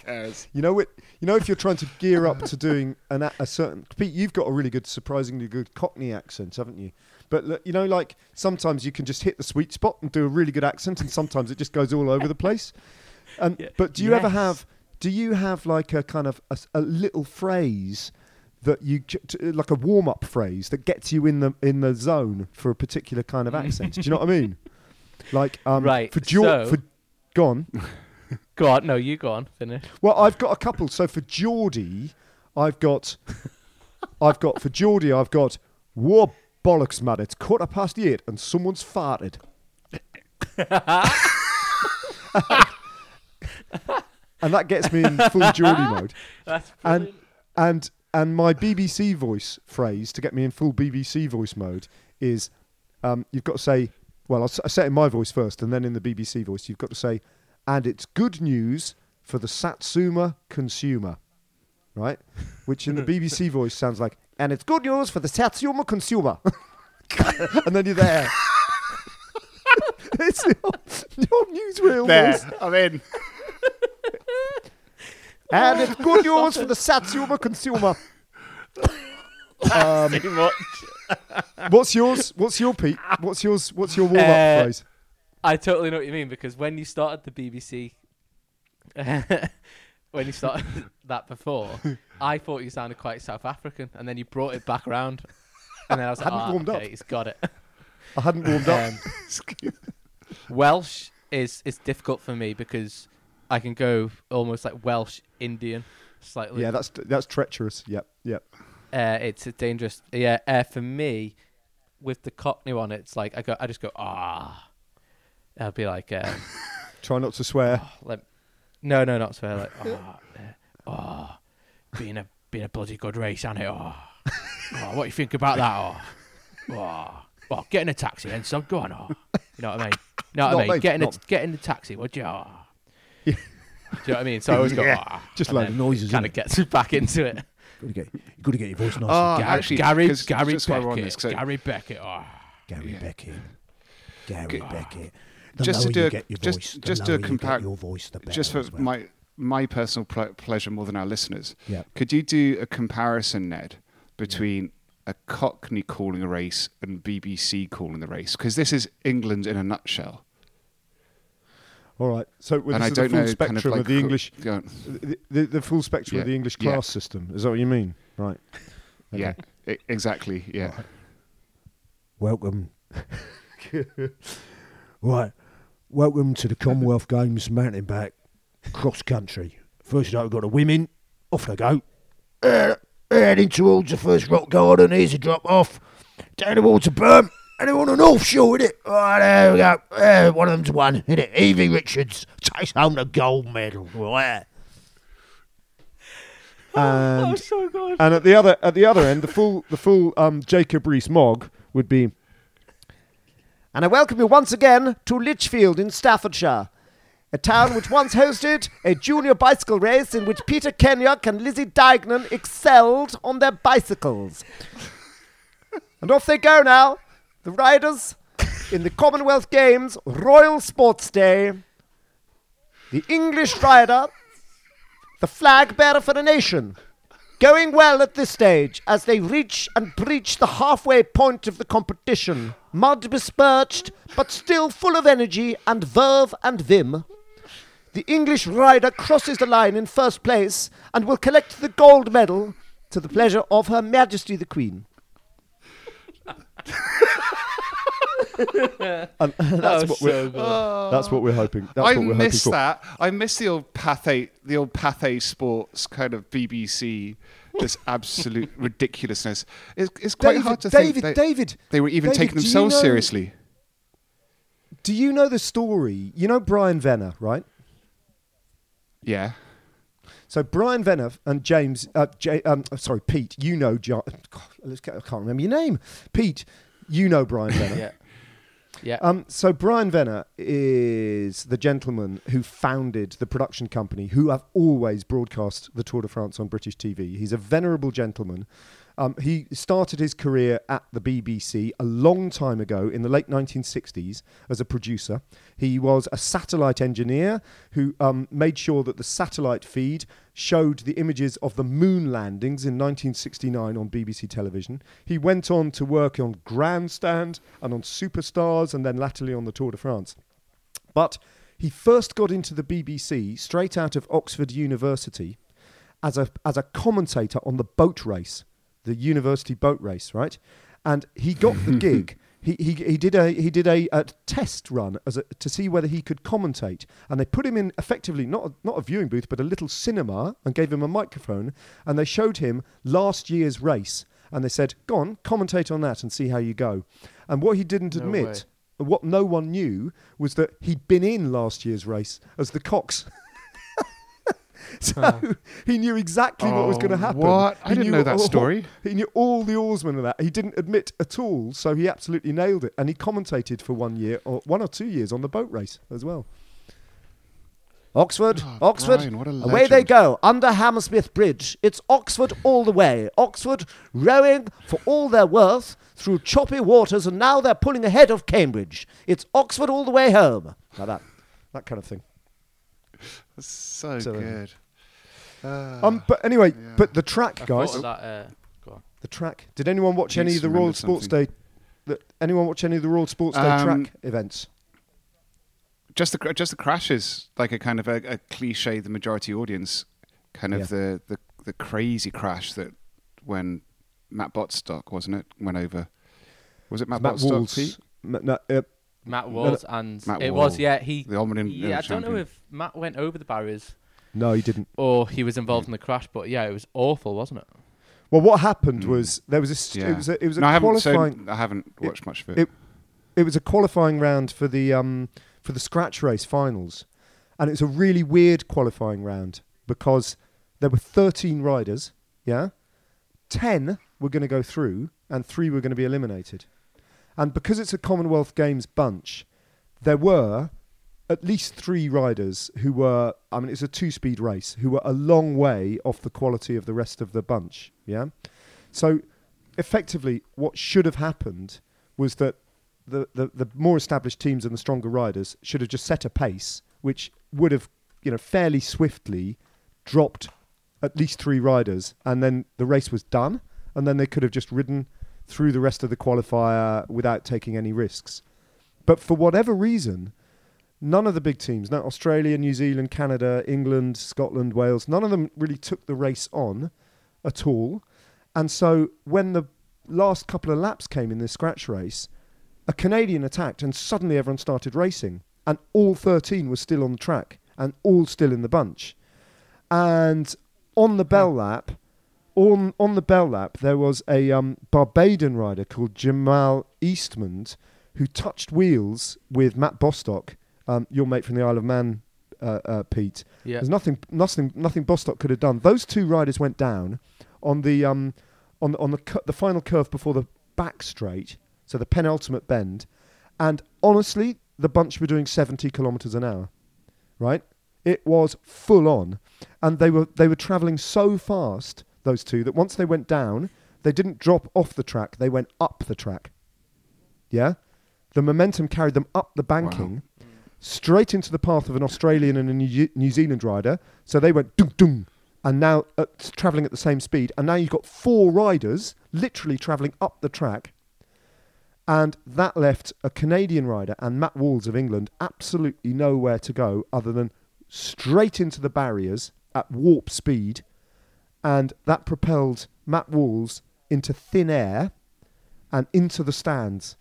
Passionate. cares. You know, it, you know, if you're trying to gear up to doing an, a- a certain Pete, you've got a really good, surprisingly good Cockney accent, haven't you? But you know, like sometimes you can just hit the sweet spot and do a really good accent, and sometimes it just goes all over the place. And Yeah. but do you ever have? Do you have like a kind of a little phrase that you like a warm up phrase that gets you in the in the zone for a particular kind of accent? do you know what I mean? Like um, Right, for George, so- for gone. Go on, no, you go on, finish. Well, I've got a couple. So for Geordie, I've got, I've got for Geordie, I've got war bollocks, man. It's quarter past eight and someone's farted. and that gets me in full Geordie mode. That's And brilliant. and and my BBC voice phrase to get me in full BBC voice mode is, um, you've got to say, well, I'll, s- I say it in my voice first, and then in the BBC voice, you've got to say, and it's good news for the Satsuma consumer, right? Which in the BBC voice sounds like, and it's good news for the Satsuma consumer, and then you're there. it's your, your newsreel There, voice. I'm in. And it's good news for the Satsuma consumer. Um, what's yours? What's your Pete? What's yours? What's your warm up Uh, phrase? I totally know what you mean because when you started the BBC, when you started that before, I thought you sounded quite South African, and then you brought it back around, and then I was like, Hadn't oh, warmed up. he's got it. I hadn't warmed up. Um, Welsh is is difficult for me because I can go almost like Welsh Indian slightly. yeah, that's that's treacherous. Yep, yep. uh, it's a dangerous. Yeah, uh, for me, with the Cockney one, it's like I go, I just go ah. I'll be like, um, Try not to swear. like, no, no, not swear. Like, oh, uh, oh, being a being a bloody good race, ain't it? Oh, oh what do you think about that? Oh, oh, oh, get in a taxi then, son. Go on. Oh, you know what I mean? You know what Not I mean? me, Get in a, not- get in the taxi, would you? Oh. Yeah. Do you know what I mean? So I always go, Yeah. ah, Just and then of noises, Kind of gets back into it. Got to get, you got to get your voice nice. Oh, Gary, actually, Gary, Gary just while we're on Beckett. this, Gary Beckett. Oh. Gary yeah. Beckett. Gary Good. Beckett. Just to do a- just- voice, just do a lower you get compar- your voice, the better Just for well. my my personal ple- pleasure more than our listeners. Yeah. Could you do a comparison, Ned, between a Cockney calling a race and BBC calling the race? Because this is England in a nutshell. All right. So well, and this I is the don't full know spectrum kind of like of the English, the, the, the full spectrum of the English yeah. class system. Is that what you mean? Right. Yeah, e- exactly. Yeah. Welcome. right. Welcome to the Commonwealth Games mountain bike cross country. First up, we've got the women. Off they go. Uh, heading towards the first rock garden. Here's a drop off. Down towards the berm. And they're on the north shore, innit? Right, there we go. Uh, one of them's won, innit? Evie Richards takes home the gold medal. Right. And so good. and at the other at the other end, the full the full um, Jacob Rees-Mogg would be. And I welcome you once again to Lichfield in Staffordshire, a town which once hosted a junior bicycle race in which Peter Kennaugh and Lizzie Deignan excelled on their bicycles. and off they go now, the riders in the Commonwealth Games Royal Sports Day. The English rider the flag bearer for the nation. Going well at this stage as they reach and breach the halfway point of the competition. Mud besmirched, but still full of energy and verve and vim. The English rider crosses the line in first place and will collect the gold medal to the pleasure of Her Majesty the Queen. And that's was what we're so that's what we're hoping. That's I what we're miss hoping for. that. I miss the old Pathé, the old Pathé Sports kind of BBC, just absolute ridiculousness. It's, it's quite David, hard to David, think they, David, they were even David, taking do you themselves know- seriously. Do you know the story? You know Brian Venner, right? Yeah. So Brian Venner and James, uh, J, um, sorry, Pete. You know, John, God, let's get, I can't remember your name. Pete, you know Brian Venner. Yeah. Yeah. Um, so Brian Venner is the gentleman who founded the production company who have always broadcast the Tour de France on British TV. He's a venerable gentleman. Um, he started his career at the BBC a long time ago in the late 1960s as a producer. He was a satellite engineer who um, made sure that the satellite feed showed the images of the moon landings in 1969 on BBC television. He went on to work on Grandstand and on Superstars and then latterly on the Tour de France. But he first got into the BBC straight out of Oxford University as a as a commentator on the boat race, the university boat race, right? And he got the gig. He, he, he did a he did a, a test run as a, to see whether he could commentate, and they put him in effectively not a, not a viewing booth but a little cinema and gave him a microphone, and they showed him last year's race, and they said, "Go on, commentate on that and see how you go." And what he didn't No admit, what no one knew, was that he'd been in last year's race as the Cox. so he knew exactly what was going to Oh, happen. what? I He didn't knew know that all- story. He knew all the oarsmen of that. He didn't admit at all, so he absolutely nailed it. And he commentated for one year, or one or two years, on the boat race as well. Oxford, Oh, Oxford. Brian, Away they go under Hammersmith Bridge. It's Oxford all the way. Oxford rowing for all they're worth through choppy waters, and now they're pulling ahead of Cambridge. It's Oxford all the way home. Like that, that kind of thing. That's so, So, um, good. Uh, Um, but anyway, yeah. but the track, I guys. that. Uh. The track. Did anyone watch any of the Royal Sports something. Day? The, anyone watch any of the Royal Sports Day Um, track events? just the just the crashes, like a kind of a, a cliche, the majority audience, kind of Yeah. the, the the crazy crash that when Matt Bostock wasn't it went over. Was it Matt, Matt Bostock? Walls. Ma- no, uh, Matt no, Walls and Matt it Wall, was yeah he the Omnium yeah I don't know if Matt went over the barriers no, he didn't. or he was involved in the crash, but yeah, it was awful, wasn't it? Well, what happened Mm. was there was a st- Yeah. it was a, it was a no, I haven't. So qualifying I haven't it- watched much of it. it- it was a qualifying round for the um for the scratch race finals, and it was a really weird qualifying round because there were 13 riders, yeah, 10 were going to go through and three were going to be eliminated, and because it's a Commonwealth Games bunch, there were at least three riders who were I mean it's a two-speed race who were a long way off the quality of the rest of the bunch, yeah, so effectively what should have happened was that the, the, the more established teams and the stronger riders should have just set a pace which would have, you know, fairly swiftly dropped at least three riders, and then the race was done, and then they could have just ridden through the rest of the qualifier without taking any risks. But for whatever reason, none of the big teams, no Australia, New Zealand, Canada, England, Scotland, Wales, none of them really took the race on at all. And so when the last couple of laps came in this scratch race, a Canadian attacked and suddenly everyone started racing. And all 13 were still on the track and all still in the bunch. And on the bell lap, on, on the bell lap, there was a um, Barbadian rider called Jamal Eastmond who touched wheels with Matt Bostock, um, your mate from the Isle of Man, uh, uh, Pete. Yeah. There's nothing, nothing, nothing Bostock could have done. Those two riders went down on the um, on on the cu- the final curve before the back straight, so the penultimate bend, and honestly, the bunch were doing 70 kilometers an hour, right? It was full on, and they were they were traveling so fast those two that once they went down, they didn't drop off the track; they went up the track. Yeah, the momentum carried them up the banking straight into the path of an Australian and a New, Zealand rider. So they went dum dum, and now uh, traveling at the same speed. And now you've got four riders literally traveling up the track. And that left a Canadian rider and Matt Walls of England absolutely nowhere to go other than straight into the barriers at warp speed. And that propelled Matt Walls into thin air and into the stands,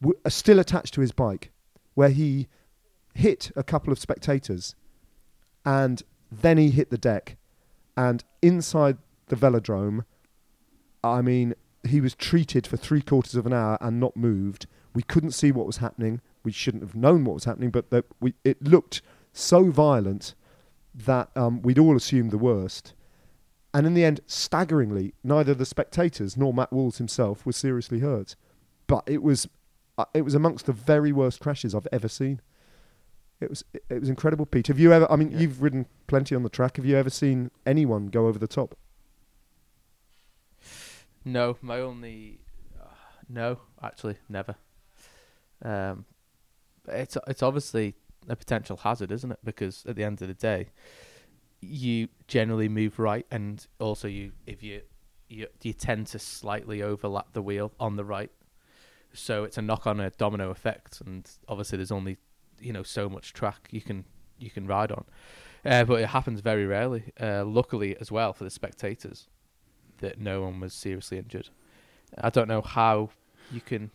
w- uh, still attached to his bike, where he hit a couple of spectators and then he hit the deck and inside the velodrome i mean he was treated for three quarters of an hour and not moved. We couldn't see what was happening. We shouldn't have known what was happening but that we, it looked so violent that um, we'd all assumed the worst. And in the end staggeringly neither the spectators nor matt walls himself was seriously hurt. But it was uh, it was amongst the very worst crashes i've ever seen it was it, was incredible, Pete. Have you ever? I mean, Yeah. you've ridden plenty on the track. Have you ever seen anyone go over the top? No, my only uh, no, actually, never. Um, it's it's obviously a potential hazard, isn't it? Because at the end of the day, you generally move right, and also you if you you you tend to slightly overlap the wheel on the right, so it's a knock on a domino effect, and obviously there's only you know so much track you can you can ride on, uh, but it happens very rarely. Uh, luckily, as well for the spectators, that no one was seriously injured. I don't know how you can,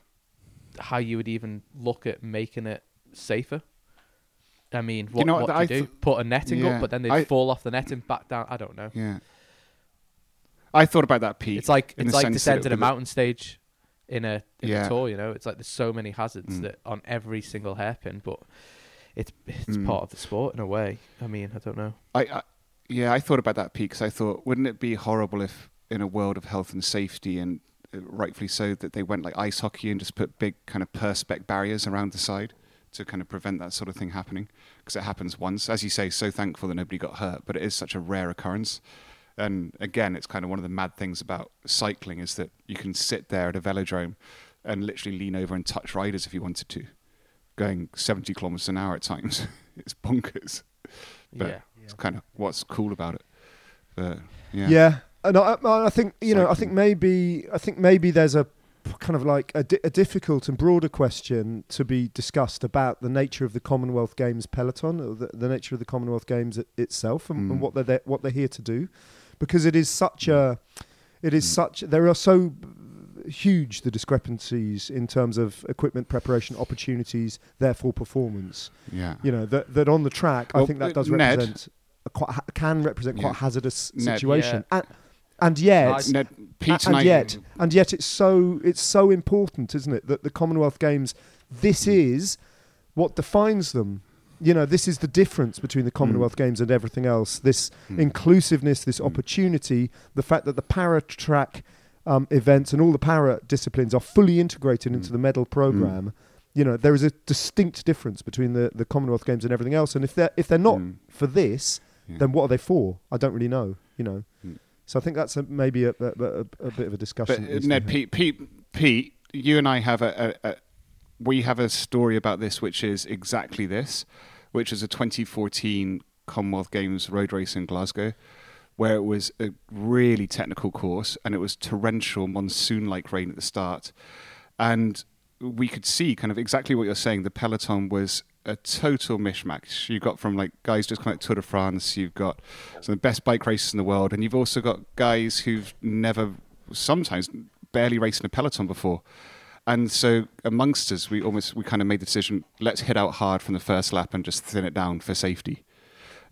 how you would even look at making it safer. I mean, what, know, what do you do? th- Put a netting Yeah, up, but then they fall off the netting back down. I don't know. Yeah. I thought about that peak. It's like it's like sense that it descending a mountain stage in a in Yeah. a tour. You know, it's like there's so many hazards Mm. that on every single hairpin, but it's it's Mm. part of the sport in a way. I mean, I don't know. I, I yeah, I thought about that peak because I thought, wouldn't it be horrible if, in a world of health and safety, and uh, rightfully so, that they went like ice hockey and just put big kind of perspex barriers around the side to kind of prevent that sort of thing happening because it happens once. As you say, so thankful that nobody got hurt, but it is such a rare occurrence. And again, it's kind of one of the mad things about cycling is that you can sit there at a velodrome and literally lean over and touch riders if you wanted to, going 70 kilometers an hour at times. it's bonkers. But yeah. it's kind of what's cool about it. But yeah. Yeah, and I, I I think you know, I think maybe I think maybe there's a kind of like a, di- a difficult and broader question to be discussed about the nature of the Commonwealth Games peloton, or the, the nature of the Commonwealth Games it, itself, and, and Mm. what they're there, what they're here to do, because it is such a, it is Mm. such there are so huge the discrepancies in terms of equipment preparation opportunities, therefore performance Yeah. you know that that on the track I think that uh, does Ned- represent a quite ha- can represent quite Yeah. a hazardous Ned- situation Yeah. and and yet Ned, and and yet and yet it's so it's so important isn't it that the Commonwealth Games this Mm. is what defines them you know this is the difference between the Commonwealth Games and everything else this Mm. inclusiveness this Mm. opportunity the fact that the para track um, events and all the para disciplines are fully integrated into Mm. the medal program you know there is a distinct difference between the, the Commonwealth Games and everything else and if they're if they're not Mm. for this Yeah. then what are they for I don't really know you know Mm. so I think that's a, maybe a, a, a, a bit of a discussion to Ned, Pete, Pete, Pete, you and I have a we have a story about this, which is exactly this, which is a 2014 Commonwealth Games road race in Glasgow, where it was a really technical course and it was torrential monsoon-like rain at the start, and we could see kind of exactly what you're saying. The peloton was a total mishmash. You got from like guys just coming out Tour de France. You've got some of the best bike races in the world, and you've also got guys who've never, sometimes barely raced in a peloton before. And so amongst us, we almost we kind of made the decision: let's hit out hard from the first lap and just thin it down for safety.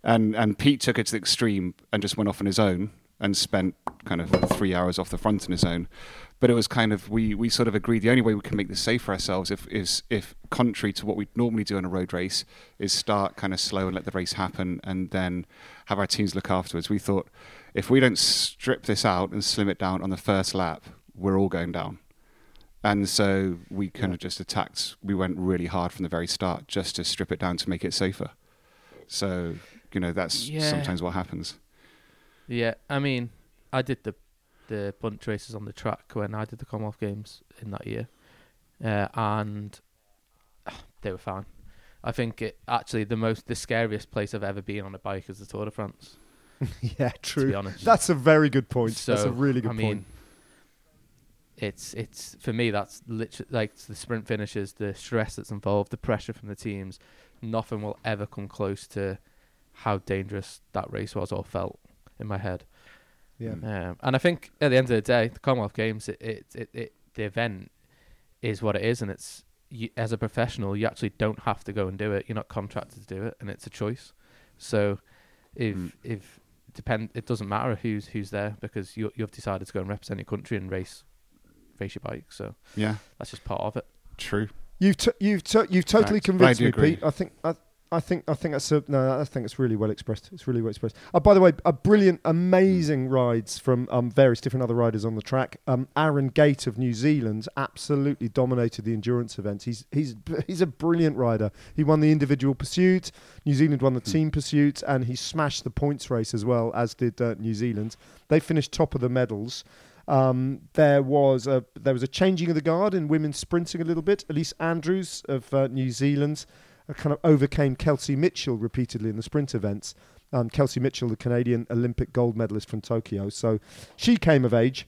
And and Pete took it to the extreme and just went off on his own and spent kind of three hours off the front on his own. But it was kind of we we sort of agreed the only way we can make this safe for ourselves if is if contrary to what we'd normally do in a road race is start kind of slow and let the race happen and then have our teams look afterwards. We thought if we don't strip this out and slim it down on the first lap, we're all going down. And so we kind of just attacked. We went really hard from the very start just to strip it down to make it safer. So you know that's Yeah. sometimes what happens. Yeah, I mean, I did the the bunch races on the track when I did the Commonwealth Games in that year, uh, and they were fine. I think it actually the most the scariest place I've ever been on a bike is the Tour de France. yeah To be true honest, that's a very good point that's a really good I mean, point it's it's for me that's literally like the sprint finishes, the stress that's involved, the pressure from the teams. Nothing will ever come close to how dangerous that race was or felt in my head. yeah Um, and I think at the end of the day, the Commonwealth Games, it, it, it, it the event is what it is, and it's you, as a professional, you actually don't have to go and do it. You're not contracted to do it, and it's a choice. So, if Mm. if depend, it doesn't matter who's who's there because you you've decided to go and represent your country and race race your bike. So Yeah, that's just part of it. true. You've t- you've t- you've totally Facts. But I convinced me, agree. Pete. I think I, I think I think that's a, no. I think it's really well expressed. It's really well expressed. Oh, by the way, a brilliant, amazing rides from um, various different other riders on the track. Um, Aaron Gate of New Zealand absolutely dominated the endurance event. He's he's he's a brilliant rider. He won the individual pursuit. New Zealand won the Hmm. team pursuit, and he smashed the points race as well as did uh, New Zealand. They finished top of the medals. Um, there was a there was a changing of the guard in women's sprinting a little bit. Ellesse Andrews of uh, New Zealand uh, kind of overcame Kelsey Mitchell repeatedly in the sprint events. Um, Kelsey Mitchell, the Canadian Olympic gold medalist from Tokyo, so she came of age.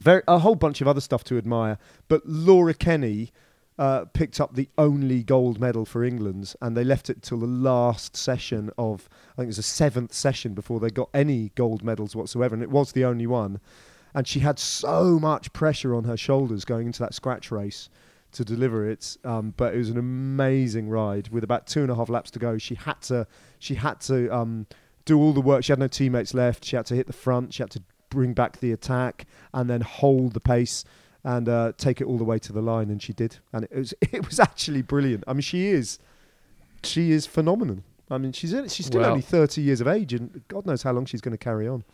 Very, a whole bunch of other stuff to admire, but Laura Kenny uh, picked up the only gold medal for England, and they left it till the last session of I think it was the seventh session before they got any gold medals whatsoever, and it was the only one and she had so much pressure on her shoulders going into that scratch race to deliver it. Um, but it was an amazing ride with about two and a half laps to go. She had to she had to um, do all the work. She had no teammates left. She had to hit the front. She had to bring back the attack and then hold the pace and uh, take it all the way to the line. And she did. And it was it was actually brilliant. I mean, she is she is phenomenal. I mean, she's in, she's still Well- only thirty years of age, and God knows how long she's going to carry on.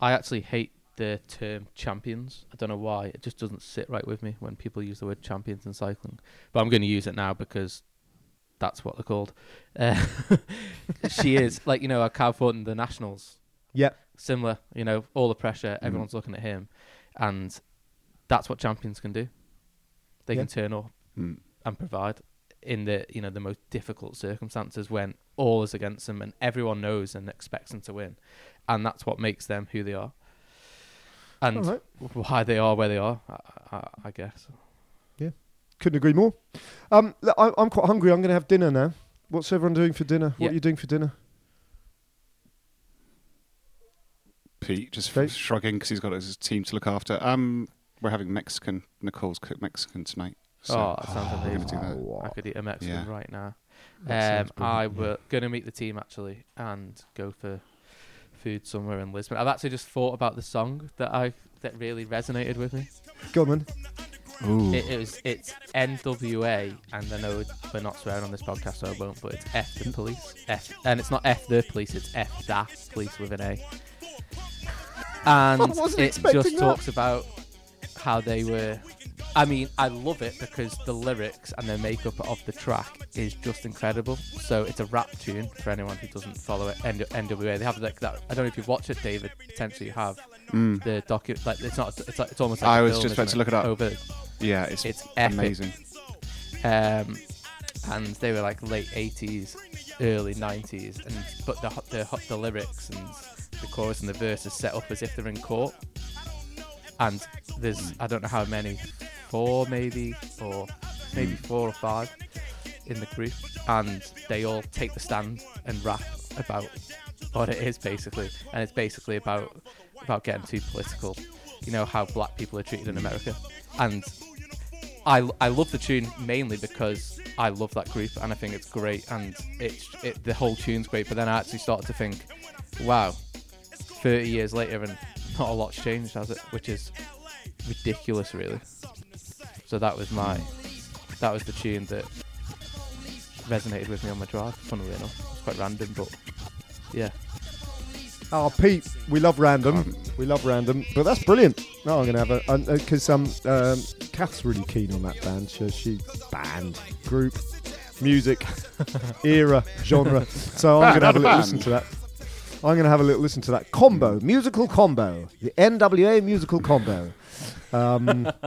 I actually hate the term champions. I don't know why. It just doesn't sit right with me when people use the word champions in cycling. But I'm going to use it now because that's what they're called. Uh, she is like you know, a Cow Thornton, the Nationals, Yep. similar. You know, all the pressure, Mm-hmm. everyone's looking at him, and that's what champions can do. They Yeah. can turn up Mm. and provide in the you know the most difficult circumstances when all is against them and everyone knows and expects them to win, and that's what makes them who they are, and All right. why they are where they are. I, I, I guess. Yeah, couldn't agree more. Um, look, I, I'm quite hungry. I'm going to have dinner now. What's everyone doing for dinner? What are you doing for dinner? Pete just Okay. shrugging because he's got his team to look after. Um, we're having Mexican. Nicole's cooked Mexican tonight. So oh, that sounds we're amazing. gonna that. I could eat a Mexican Yeah. right now. Um, I brilliant, were gonna meet the team actually and go for food somewhere in Lisbon. I've actually just thought about the song that I that really resonated with me. yeah. Go on, man. Ooh. It, it was it's NWA, and I know we're not swearing on this podcast, so I won't. But it's F the police, F, and it's not F the police, it's F da police with an A. And it just that. talks about how they were. I mean, I love it because the lyrics and the makeup of the track is just incredible. So it's a rap tune for anyone who doesn't follow it. N- NWA, they have like that. I don't know if you've watched it, David. Potentially you have Mm. the docu. Like it's not. It's like it's almost. Like I a was film, just about to look it up. Over Yeah, it's, it's epic. amazing. um, and they were like late 80s, early 90s, and but the the the lyrics and the chorus and the verse is set up as if they're in court. And there's I don't know how many, four maybe, or maybe four or five in the group, and they all take the stand and rap about what it is basically, and it's basically about about getting too political. You know how black people are treated in America, and I, I love the tune mainly because I love that group and I think it's great and it's it, the whole tune's great. But then I actually started to think, wow, 30 years later and not a lot's changed, has it? Which is ridiculous, really. So that was my that was the tune that resonated with me on my drive. Funnily enough, it's quite random, but yeah. Oh, Pete, we love random. Um, We love random, but that's brilliant. No, I'm going to have a because um, um, Kath's really keen on that band. So she band, group, music, era, genre. So I'm going to have a little listen to that. I'm going to have a little listen to that combo, musical combo, the NWA musical combo. Um,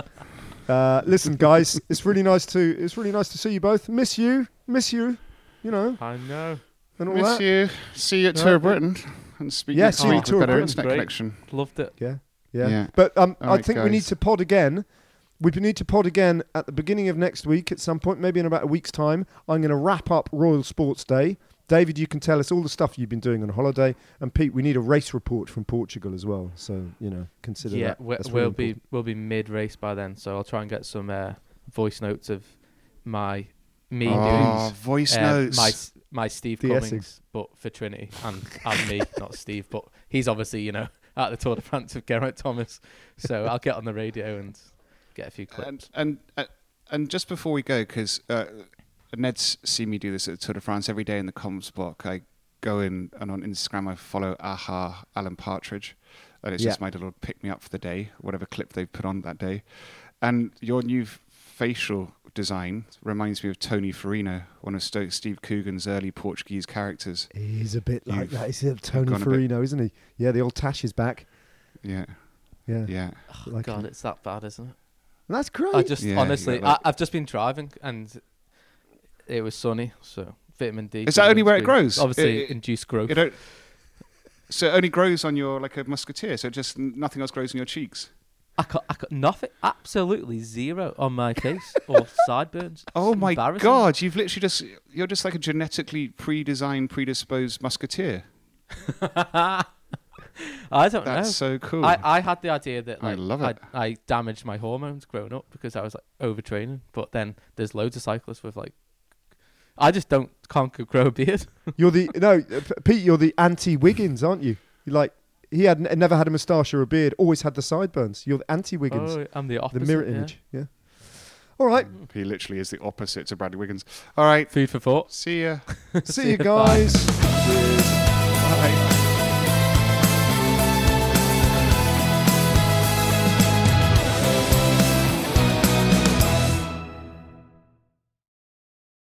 uh, listen, guys, it's really nice to it's really nice to see you both. Miss you, miss you, you know, I know. and all Miss that. you. See you at Yeah. Tour Britain. And speak Yeah, next see you at Tour better Britain. internet Great. connection. Loved it. Yeah, yeah. Yeah. But um, All I right, think we need guys. to pod again. We need to pod again at the beginning of next week at some point, maybe in about a week's time. I'm going to wrap up Royal Sports Day. David, you can tell us all the stuff you've been doing on holiday. And Pete, we need a race report from Portugal as well. So, you know, consider yeah, that. we, That's we'll really be we'll be mid race by then, so I'll try and get some uh, voice notes of my me Oh, voice doing um, notes. my my Steve The Cummings, Essex. but for Trinity and and me, not Steve, but he's obviously you know at the Tour de France with Geraint Thomas, so I'll get on the radio and get a few clips. and and uh, and just before we go, because uh, Ned's seen me do this at the Tour de France every day in the comms block. I go in and on Instagram I follow Aha Alan Partridge, and it's Yeah. just my little pick me up for the day, whatever clip they've put on that day. And your new facial design reminds me of Tony Ferrino, one of Sto- Steve Coogan's early Portuguese characters. He's a bit like You've- that. He's a Tony gone a bit- isn't he? Yeah, the old Tash is back. Yeah, Yeah. yeah. Oh, like God, him. it's that bad, isn't it? That's great. I just Yeah, honestly, yeah, like- I, I've just been driving and it was sunny, so vitamin D. Is that only where it grows? Obviously, It- it- induced growth. You don't. So it only grows on your like a musketeer. So just nothing else grows on your cheeks. I got, I got nothing, absolutely zero on my face or sideburns. Oh It's my god! You've literally just you're just like a genetically pre-designed, predisposed musketeer. I don't That's know. That's so cool. I, I had the idea that I like, love it. I, I damaged my hormones growing up because I was like overtraining. But then there's loads of cyclists with like, I just don't can't grow a beard. You're the no, uh, Pete. You're the anti-Wiggins, aren't you? You're like he had n- never had a moustache or a beard. Always had the sideburns. You're the anti-Wiggins, Oh, I'm the opposite. the mirror image. Yeah. All right. he literally is the opposite to Bradley Wiggins. All right. Food for thought. See ya. See you you, bye. guys. Cheers.